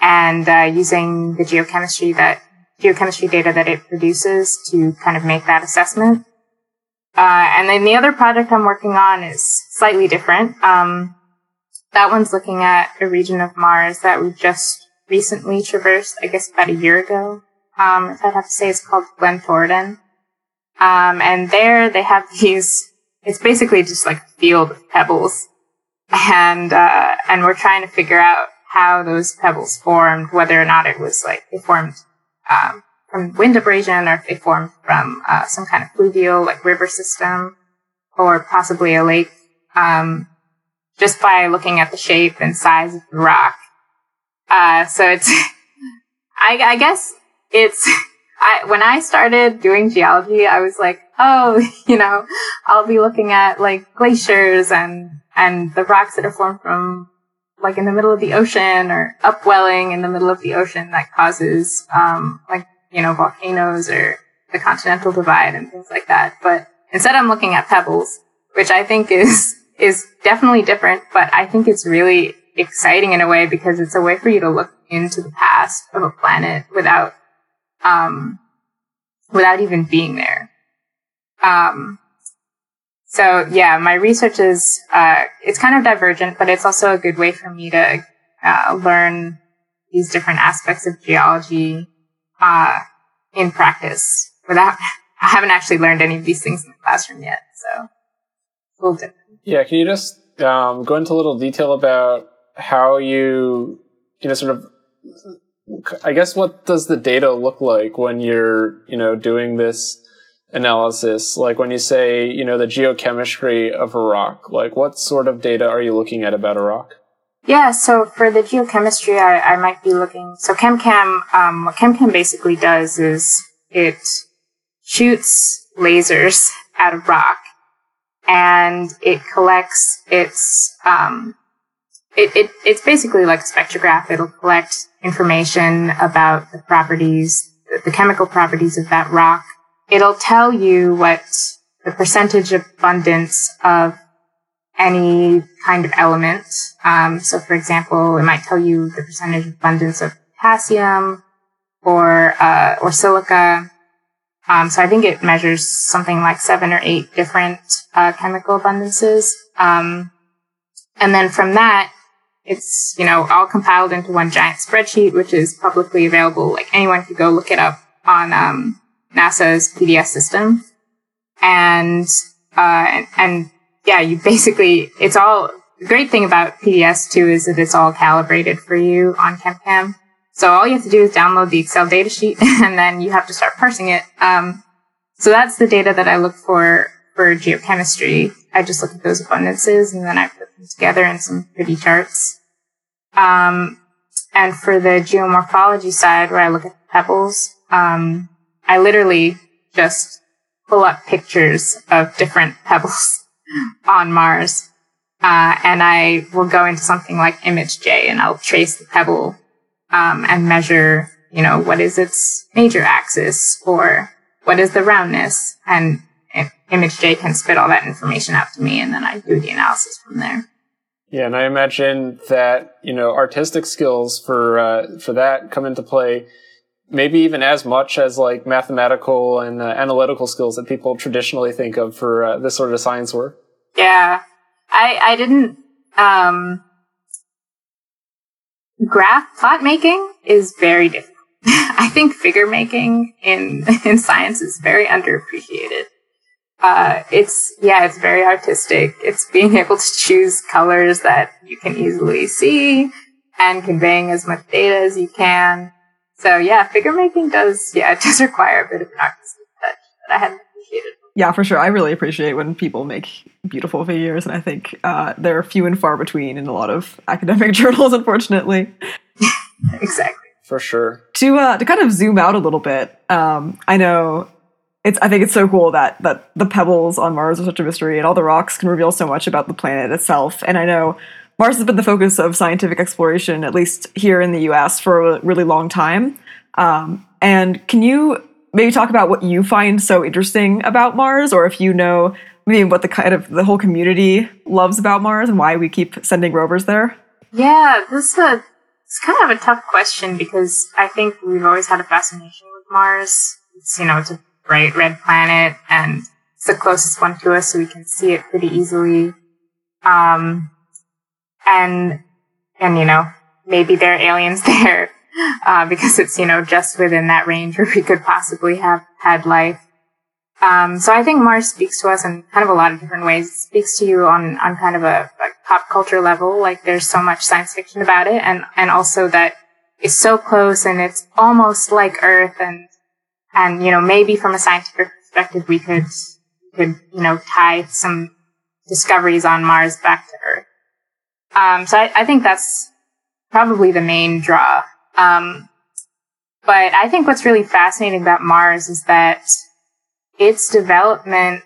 and uh, using the geochemistry that geochemistry data that it produces to kind of make that assessment. Uh, and then the other project I'm working on is slightly different. Um, that one's looking at a region of Mars that we just recently traversed, I guess about a year ago. Um, if I'd have to say, it's called Glen Torridon. Um, and there they have <laughs> these, it's basically just like a field of pebbles. And, uh, and we're trying to figure out how those pebbles formed, whether or not it was like, they formed um, from wind abrasion or if they formed from uh, some kind of fluvial like river system or possibly a lake. Um, just by looking at the shape and size of the rock. Uh, so it's, <laughs> I, I guess it's, <laughs> I, when I started doing geology, I was like, oh, <laughs> you know, I'll be looking at like glaciers and, and the rocks that are formed from like in the middle of the ocean or upwelling in the middle of the ocean that causes, um, like, you know, volcanoes or the continental divide and things like that. But instead I'm looking at pebbles, which I think is, <laughs> is definitely different, but I think it's really exciting in a way because it's a way for you to look into the past of a planet without, um, without even being there. Um, so yeah, my research is, uh, it's kind of divergent, but it's also a good way for me to, uh, learn these different aspects of geology, uh, in practice without, <laughs> I haven't actually learned any of these things in the classroom yet, so a little different. Yeah, can you just um, go into a little detail about how you, you know, sort of, I guess, what does the data look like when you're, you know, doing this analysis? Like when you say, you know, the geochemistry of a rock, like what sort of data are you looking at about a rock? Yeah, so for the geochemistry, I, I might be looking. So ChemCam, um, what ChemCam basically does is it shoots lasers at a rock and it collects its um, it, it it's basically like a spectrograph. It'll collect information about the properties, the chemical properties of that rock. It'll tell you what the percentage abundance of any kind of element. Um, so, for example, it might tell you the percentage abundance of potassium or uh, or silica. Um, so I think it measures something like seven or eight different uh, chemical abundances. Um, and then from that, it's, you know, all compiled into one giant spreadsheet, which is publicly available. Like anyone could go look it up on, um, NASA's PDS system. And, uh, and, and yeah, you basically, it's all, the great thing about PDS too is that it's all calibrated for you on ChemCam. So all you have to do is download the Excel datasheet <laughs> and then you have to start parsing it. Um, so that's the data that I look for for geochemistry. I just look at those abundances and then I put them together in some pretty charts. Um, and for the geomorphology side where I look at the pebbles, um, I literally just pull up pictures of different <laughs> pebbles on Mars. Uh, and I will go into something like ImageJ and I'll trace the pebble um, and measure, you know, what is its major axis or what is the roundness, and ImageJ can spit all that information out to me, and then I do the analysis from there. Yeah, and I imagine that you know artistic skills for uh, for that come into play, maybe even as much as like mathematical and uh, analytical skills that people traditionally think of for uh, this sort of science work. Yeah, I I didn't um, graph plot making is very difficult. <laughs> I think figure making in <laughs> in science is very underappreciated. Uh, it's yeah, it's very artistic. It's being <laughs> able to choose colors that you can easily see and conveying as much data as you can. So yeah, figure making does yeah, <laughs> it does require a bit of an artistic touch that I hadn't appreciated. Yeah, for sure. I really appreciate when people make beautiful figures, and I think uh, they're few and far between in a lot of <laughs> academic journals, unfortunately. exactly. For sure. To uh, to kind of zoom out a little bit, um, I know it's. I think it's so cool that that the pebbles on Mars are such a mystery, and all the rocks can reveal so much about the planet itself. And I know Mars has been the focus of scientific exploration, at least here in the U.S., for a really long time. Um, and can you maybe talk about what you find so interesting about Mars, or if you know maybe what the kind of the whole community loves about Mars and why we keep sending rovers there? Yeah, this is a it's kind of a tough question because I think we've always had a fascination with Mars. It's, you know, it's a bright red planet and it's the closest one to us so we can see it pretty easily. Um, and, and, you know, maybe there are aliens <laughs> there, uh, because it's, you know, just within that range where we could possibly have had life. Um, so I think Mars speaks to us in kind of a lot of different ways. It speaks to you on, on kind of a, a pop culture level. Like there's so much science fiction about it and, and also that it's so close and it's almost like Earth and and, you know, maybe from a scientific perspective, we could, could, you know, tie some discoveries on Mars back to Earth. Um, so I, I, think that's probably the main draw. Um, but I think what's really fascinating about Mars is that its development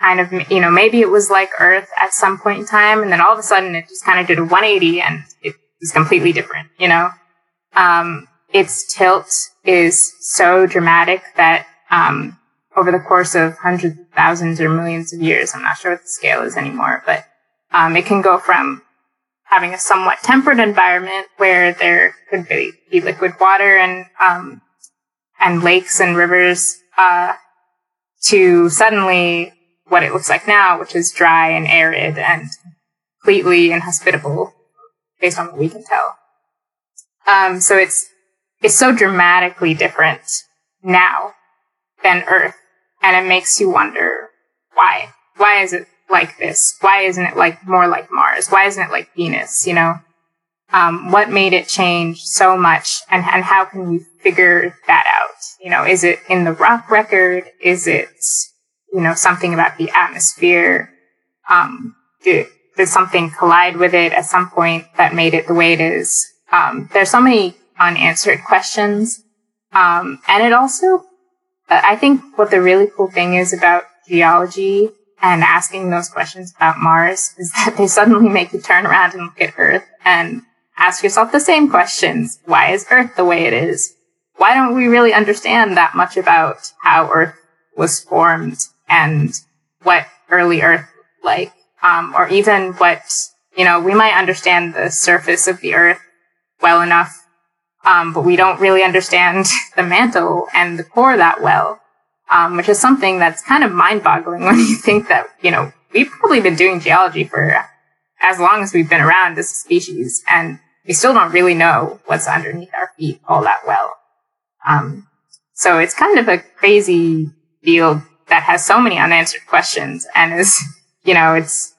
kind of, you know, maybe it was like Earth at some point in time, and then all of a sudden it just kind of did a 180 and it was completely different, you know? Um, its tilt is so dramatic that, um, over the course of hundreds of thousands or millions of years, I'm not sure what the scale is anymore, but, um, it can go from having a somewhat temperate environment where there could be, be liquid water and, um, and lakes and rivers, uh, to suddenly what it looks like now, which is dry and arid and completely inhospitable based on what we can tell. Um, so it's, it's so dramatically different now than Earth. And it makes you wonder why? Why is it like this? Why isn't it like more like Mars? Why isn't it like Venus? You know, um, what made it change so much and, and how can we figure that out? You know, is it in the rock record? Is it you know, something about the atmosphere. Um, did, did something collide with it at some point that made it the way it is? Um, there's so many unanswered questions. Um, and it also, I think what the really cool thing is about geology and asking those questions about Mars is <laughs> that they suddenly make you turn around and look at Earth and ask yourself the same questions. Why is Earth the way it is? Why don't we really understand that much about how Earth was formed and what early Earth looked like, um, or even what you know we might understand the surface of the Earth well enough, um, but we don't really understand <laughs> the mantle and the core that well, um, which is something that's kind of mind-boggling <laughs> when you think that you know we've probably been doing geology for as long as we've been around as a species, and we still don't really know what's underneath our feet all that well. Um, so it's kind of a crazy field that has so many unanswered questions and is, <laughs> you know, it's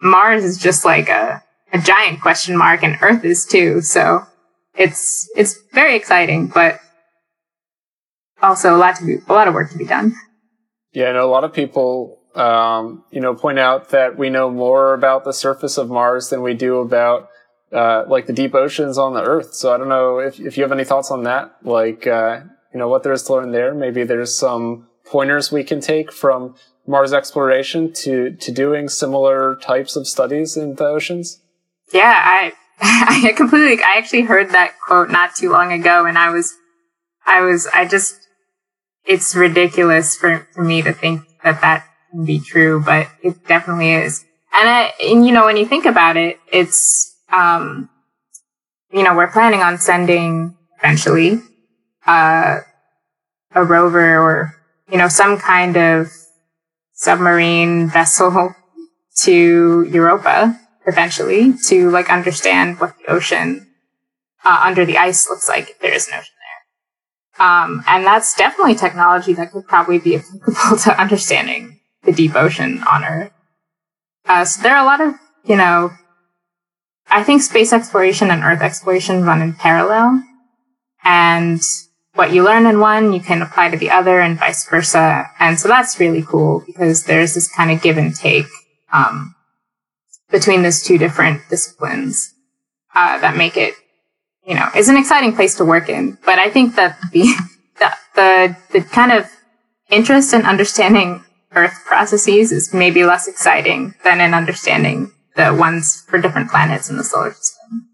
Mars is just like a, a giant question mark and Earth is too. So it's, it's very exciting, but also a lot to be, a lot of work to be done. Yeah, and a lot of people, um, you know, point out that we know more about the surface of Mars than we do about, uh, like the deep oceans on the Earth. So I don't know if, if you have any thoughts on that, like, uh, you know, what there is to learn there. Maybe there's some pointers we can take from Mars exploration to, to doing similar types of studies in the oceans? Yeah, I, <laughs> I completely, I actually heard that quote not too long ago and I was, I was, I just, it's ridiculous for, for me to think that that can be true, but it definitely is. And, I, and you know, when you think about it, it's, um, you know, we're planning on sending eventually, uh, a rover or you know, some kind of submarine vessel <laughs> to Europa eventually to like understand what the ocean uh, under the ice looks like if there is an ocean there. Um, and that's definitely technology that could probably be <laughs> applicable to understanding the deep ocean on Earth. Uh, so there are a lot of, you know, I think space exploration and Earth exploration run in parallel. And what you learn in one, you can apply to the other and vice versa. And so that's really cool because there's this kind of give and take, um, between those two different disciplines, uh, that make it, you know, is an exciting place to work in. But I think that the, <laughs> the, the, the kind of interest in understanding Earth processes is maybe less exciting than in understanding the ones for different planets in the solar system.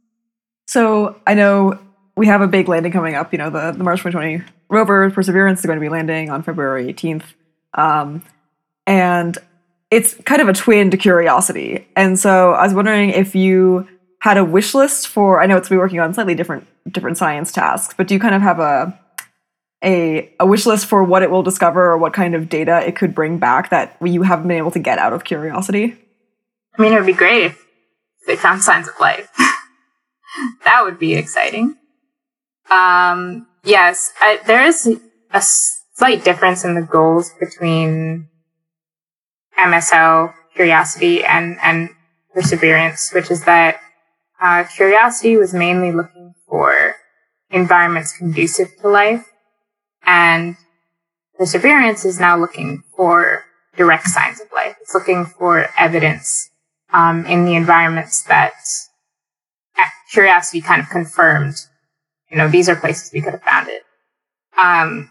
So I know we have a big landing coming up. You know, the, the Mars 2020 rover Perseverance is going to be landing on February 18th. Um, and it's kind of a twin to Curiosity. And so I was wondering if you had a wish list for, I know it's to be working on slightly different different science tasks, but do you kind of have a a, a wish list for what it will discover or what kind of data it could bring back that you haven't been able to get out of Curiosity? I mean, it would be great if they found signs of life. <laughs> that would be exciting. Um, yes, I, there is a slight difference in the goals between MSL, Curiosity, and, and Perseverance, which is that uh, Curiosity was mainly looking for environments conducive to life. And Perseverance is now looking for direct signs of life. It's looking for evidence um, in the environments that Curiosity kind of confirmed. You know, these are places we could have found it. Um,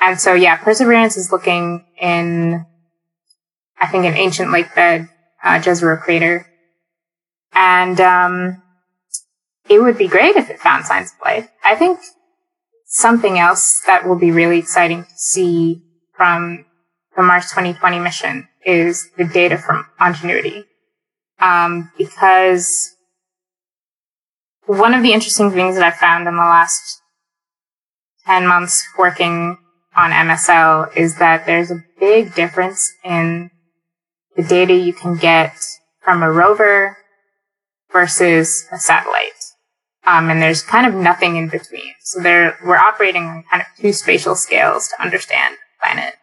and so, yeah, Perseverance is looking in, I think, an ancient lake bed, uh, Jezero crater. And, um, it would be great if it found signs of life. I think something else that will be really exciting to see from the Mars 2020 mission is the data from Ingenuity. Um, because one of the interesting things that I found in the last 10 months working on MSL is that there's a big difference in the data you can get from a rover versus a satellite. Um, and there's kind of nothing in between. So there, we're operating on kind of two spatial scales to understand the planet,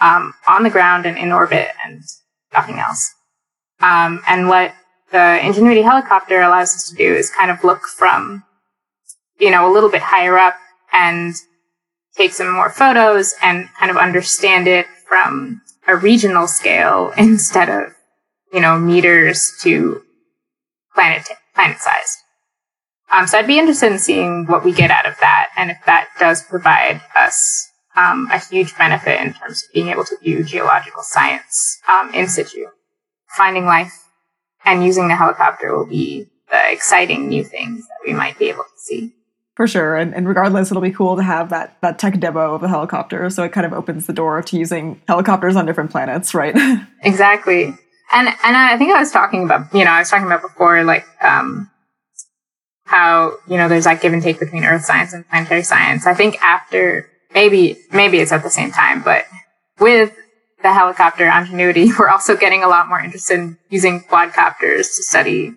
um, on the ground and in orbit and nothing else. Um, and what the Ingenuity helicopter allows us to do is kind of look from, you know, a little bit higher up and take some more photos and kind of understand it from a regional scale instead of, you know, meters to planet, planet sized. Um, so I'd be interested in seeing what we get out of that and if that does provide us um, a huge benefit in terms of being able to view geological science um, in situ. Finding life and using the helicopter will be the exciting new things that we might be able to see. For sure. And, and regardless, it'll be cool to have that, that tech demo of the helicopter. So it kind of opens the door to using helicopters on different planets, right? <laughs> exactly. And, and I think I was talking about, you know, I was talking about before, like, um, how, you know, there's that give and take between earth science and planetary science. I think after, maybe, maybe it's at the same time, but with the helicopter ingenuity, <laughs> we're also getting a lot more interested in using quadcopters to study,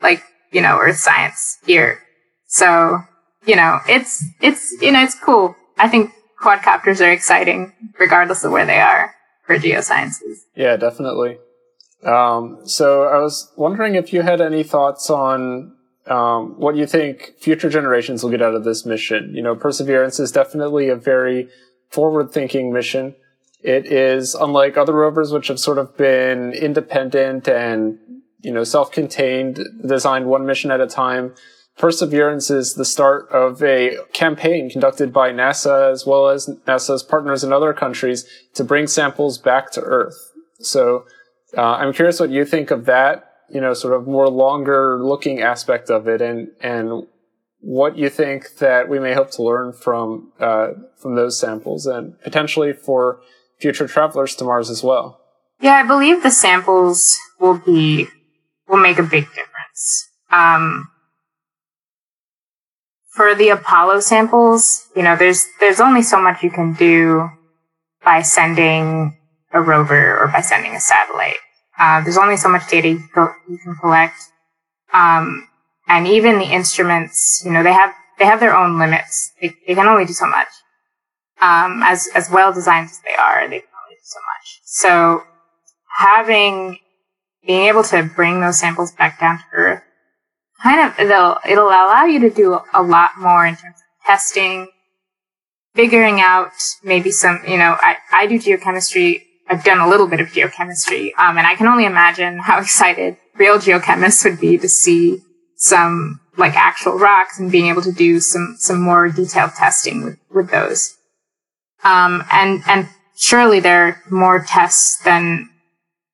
like, you know, earth science here. So, you know, it's, it's, you know, it's cool. I think quadcopters are exciting regardless of where they are for geosciences. Yeah, definitely. Um, so I was wondering if you had any thoughts on um, what you think future generations will get out of this mission. You know, Perseverance is definitely a very forward-thinking mission. It is unlike other rovers, which have sort of been independent and you know self-contained, designed one mission at a time. Perseverance is the start of a campaign conducted by NASA as well as NASA's partners in other countries to bring samples back to Earth. So uh, I'm curious what you think of that, you know, sort of more longer looking aspect of it and, and what you think that we may hope to learn from, uh, from those samples and potentially for future travelers to Mars as well. Yeah, I believe the samples will be, will make a big difference. Um, for the Apollo samples, you know, there's there's only so much you can do by sending a rover or by sending a satellite. Uh, there's only so much data you, can collect, um, and even the instruments, you know, they have they have their own limits. They, they can only do so much. Um, as as well designed as they are, they can only do so much. So having being able to bring those samples back down to Earth kind of it'll it'll allow you to do a lot more in terms of testing, figuring out maybe some you know I I do geochemistry. I've done a little bit of geochemistry, um, and I can only imagine how <laughs> excited real geochemists would be to see some like actual rocks and being able to do some some more detailed testing with with those. Um, and and surely there are more tests than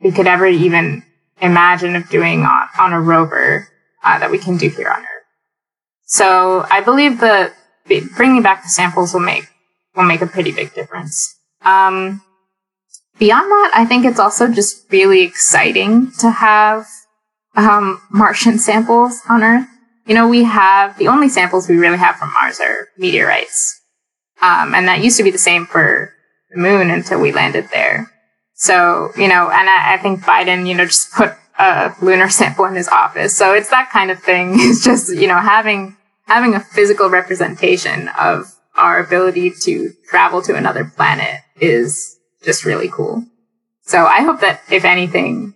we could ever even imagine of doing on, on a rover uh, that we can do here on Earth. So I believe that bringing back the samples will make will make a pretty big difference. Um, beyond that, I think it's also just really exciting to have um, <laughs> Martian samples on Earth. You know, we have the only samples we really have from Mars are meteorites, um, and that used to be the same for the Moon until we landed there. So, you know, and I, I think Biden, you know, just <laughs> put a lunar sample in his office. So it's that kind of thing. <laughs> It's just, you know, having, having a physical representation of our ability to travel to another planet is just really cool. So I hope that if anything,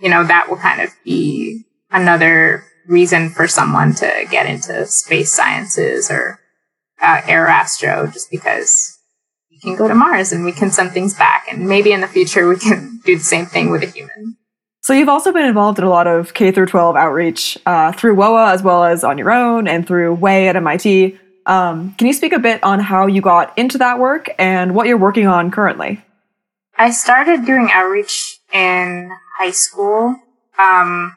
you know, that will kind of be another reason for someone to get into space sciences or uh, aerostro just because we can go to Mars and we can send things back. And maybe in the future we can <laughs> do the same thing with a human. So you've also been involved in a lot of K through 12 outreach uh, through WOA as well as on your own and through Way at MIT. Um, can you speak a bit on how you got into that work and what you're working on currently? I started doing outreach in high school. Um,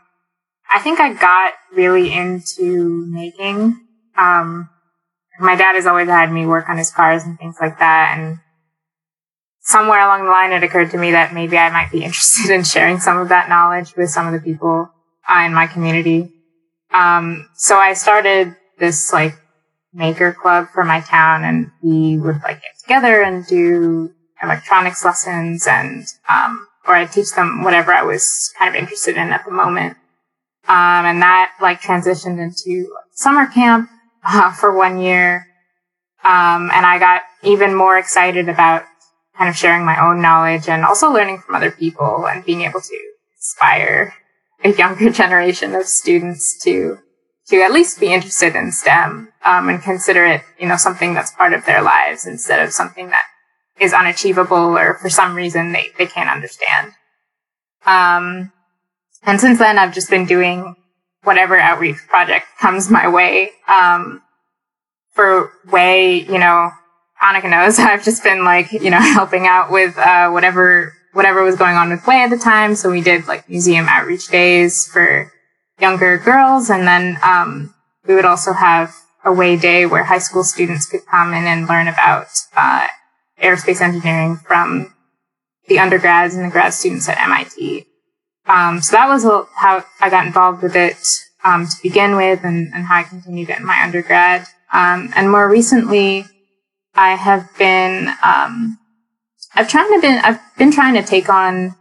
I think I got really into making. Um, my dad has always had me work on his cars and things like that. And somewhere along the line, it occurred to me that maybe I might be <laughs> interested in sharing some of that knowledge with some of the people uh, in my community. Um, so I started this like maker club for my town and we would like get together and do electronics lessons and, um, or I'd teach them whatever I was kind of interested in at the moment. Um, and that like transitioned into summer camp <laughs> uh, for one year. Um, and I got even more excited about kind of sharing my own knowledge and also learning from other people and being able to inspire a younger <laughs> generation of students to to at least be interested in STEM um, and consider it, you know, something that's part of their lives instead of something that is unachievable or for some reason they, they can't understand. Um, and since then, I've just been doing whatever outreach project comes my way. Um, for way, you know, Annika knows <laughs> I've just been like, you know, <laughs> helping out with, uh, whatever, whatever was going on with Way at the time. So we did like museum outreach days for younger girls. And then, um, we would also have a Way day where high school students could come in and learn about, uh, aerospace engineering from the undergrads and the grad students at MIT. Um, so that was how I got involved with it um, to begin with, and, and, how I continued it in my undergrad. Um, and more recently, I have been um, I've trying to been I've been trying to take on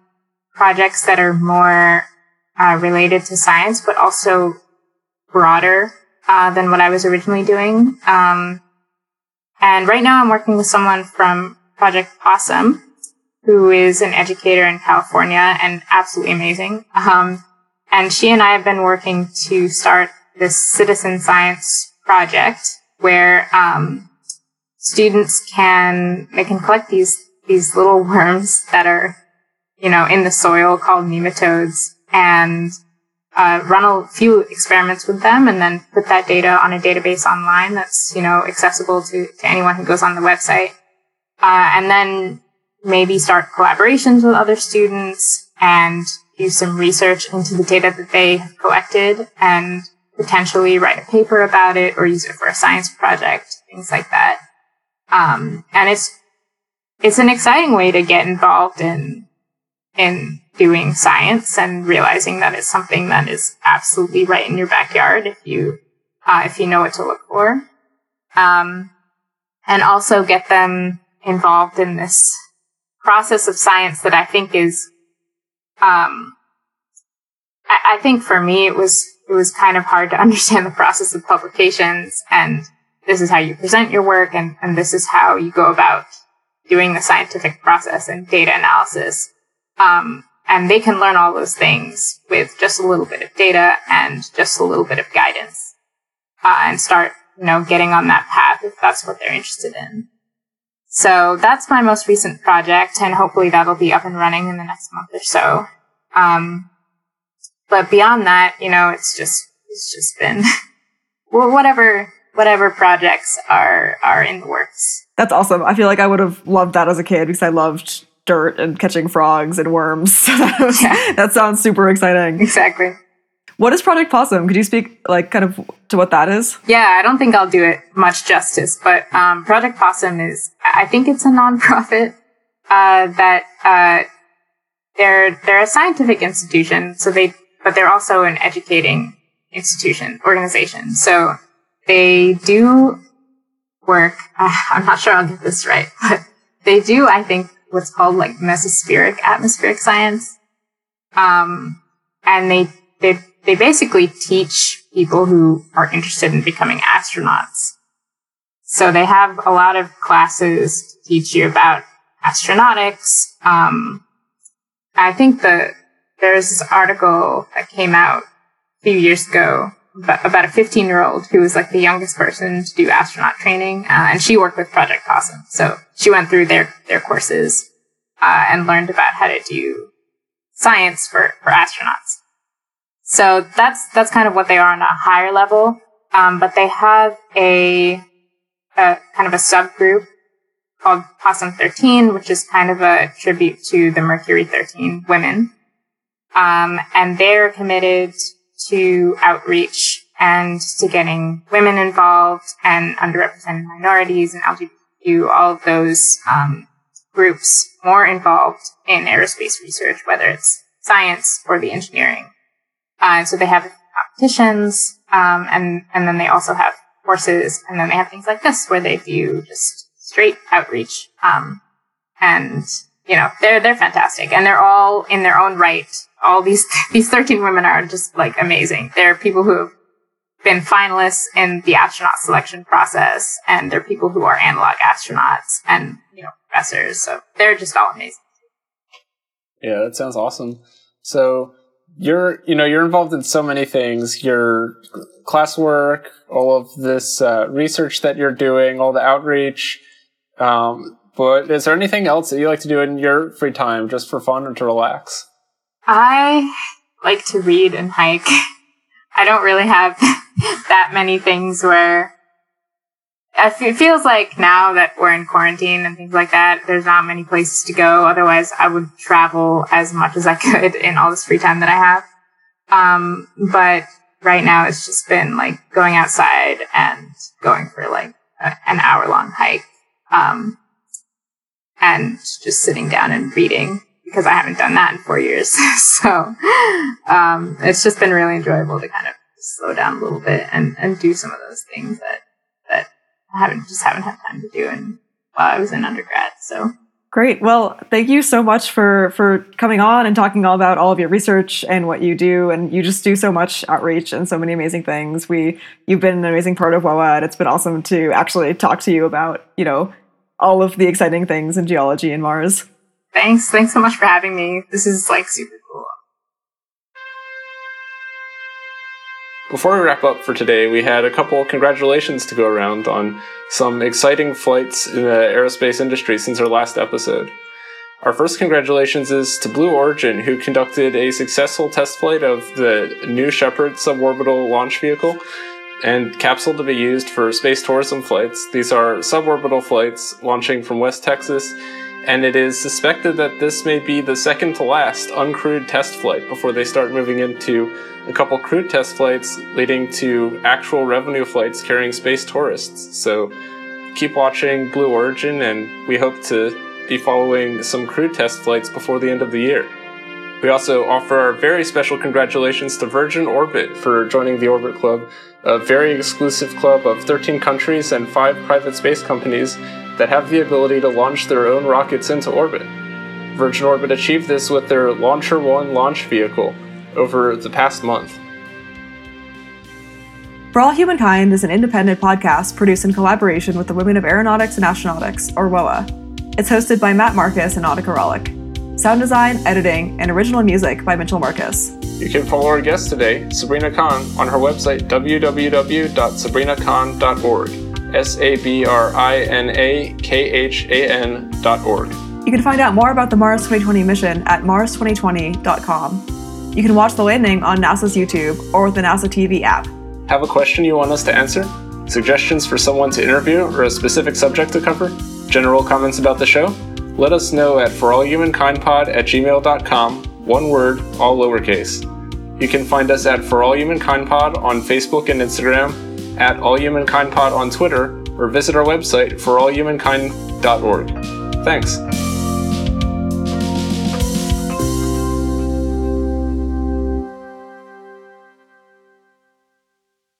projects that are more uh, related to science, but also broader uh, than what I was originally doing. Um, and right now, I'm working with someone from Project Possum, who is an educator in California and absolutely amazing. Um, and she and I have been working to start this citizen science project where um, students can they can collect these these little worms that are you know in the soil called nematodes and uh, run a few experiments with them and then put that data on a database online that's you know accessible to, to anyone who goes on the website uh, and then maybe start collaborations with other students and do some research into the data that they have collected and potentially write a paper about it or use it for a science project, things like that. Um, and it's, it's an exciting way to get involved in, in doing science and realizing that it's something that is absolutely right in your backyard if you, uh, if you know what to look for. Um, and also get them involved in this process of science that I think is, um, I, I think for me it was it was kind of hard to <laughs> understand the process of publications and this is how you present your work and, and this is how you go about doing the scientific process and data analysis. Um, and they can learn all those things with just a little bit of data and just a little bit of guidance uh, and start, you know, getting on that path if that's what they're interested in. So that's my most recent project, and hopefully that'll be up and running in the next month or so. Um, but beyond that, you know, it's just it's just been <laughs> whatever whatever projects are are in the works. That's awesome. I feel like I would have loved that as a kid because I loved dirt and catching frogs and worms. <laughs> So that, was, yeah. that sounds super exciting. Exactly. What is Project Possum? Could you speak like kind of to what that is? Yeah, I don't think I'll do it much justice, but um, Project Possum is, I think it's a nonprofit uh, that uh, they're they're a scientific institution, so they but they're also an educating institution organization. So they do work. Uh, <laughs> I'm not sure I'll get this right, <laughs> but they do, I think, what's called like mesospheric atmospheric science. Um, and they they they basically teach people who are interested in becoming astronauts. So they have a lot of classes to teach you about astronautics. Um, I think the there's this article that came out a few years ago about a 15 year old who was like the youngest person to do astronaut training, uh, and she worked with Project Possum. So she went through their their courses uh, and learned about how to do science for for astronauts. So that's that's kind of what they are on a higher level. Um, but they have a, a kind of a subgroup called Possum 13, which is kind of a tribute to the Mercury 13 women. Um, and they're committed to outreach and to getting women involved and underrepresented minorities and LGBTQ, all of those um, groups more involved in aerospace research, whether it's science or the engineering. Uh, so they have competitions, um, and and then they also have courses, and then they have things like this where they do just straight outreach. Um, and you know they're they're fantastic, and they're all in their own right all these <laughs> these 13 women are just like amazing. They're people who have been finalists in the astronaut selection process, and they're people who are analog astronauts and you know professors. So they're just all amazing. Yeah, that sounds awesome. So you're you know you're involved in so many things. Your classwork, all of this uh, research that you're doing, all the outreach. Um, but is there anything else that you like to do in your free time, just for fun or to relax? I like to read and hike. I don't really have <laughs> that many things where it feels like now that we're in quarantine and things like that, there's not many places to go. Otherwise, I would travel as much as I <laughs> could in all this free time that I have. Um, but right now it's just been like going outside and going for like a, an hour long hike. Um, and just sitting down and reading because I haven't done that in four years. <laughs> so um, it's just been really enjoyable to kind of slow down a little bit and, and do some of those things that that I haven't just haven't had time to do in while I was in undergrad. So great. Well, thank you so much for for coming on and talking all about all of your research and what you do. And you just do so much outreach and so many amazing things. We you've been an amazing part of WOA, and it's been awesome to actually talk to you about you know all of the exciting things in geology and Mars. Thanks. Thanks so much for having me. This is like super cool. Before we wrap up for today, we had a couple congratulations to go around on some exciting flights in the aerospace industry since our last episode. Our first congratulations is to Blue Origin, who conducted a successful test flight of the New Shepard suborbital launch vehicle and capsule to be used for space tourism flights. These are suborbital flights launching from West Texas and it is suspected that this may be the second to last uncrewed test flight before they start moving into a couple crewed test flights leading to actual revenue flights carrying space tourists. So keep watching Blue Origin, and we hope to be following some crewed test flights before the end of the year. We also offer our very special congratulations to Virgin Orbit for joining the Orbit Club, a very exclusive club of 13 countries and 5 private space companies that have the ability to launch their own rockets into orbit. Virgin Orbit achieved this with their Launcher 1 launch vehicle over the past month. For All Humankind is an independent podcast produced in collaboration with the Women of Aeronautics and Astronautics, or WOA. It's hosted by Matt Marcus and Audica Rollick. Sound design, editing, and original music by Mitchell Marcus. You can follow our guest today, Sabrina Khan, on her website www.sabrinakhan.org. S A B R I N A K H A N dot org. You can find out more about the Mars 2020 mission at mars2020.com. You can watch the landing on NASA's YouTube or with the NASA TV app. Have a question you want us to answer? Suggestions for someone to interview or a specific subject to cover? General comments about the show? Let us know at forallhumankindpod at gmail.com, one word, all lowercase. You can find us at For All Humankind Pod on Facebook and Instagram at allhumankindpod on Twitter, or visit our website for allhumankind.org. Thanks.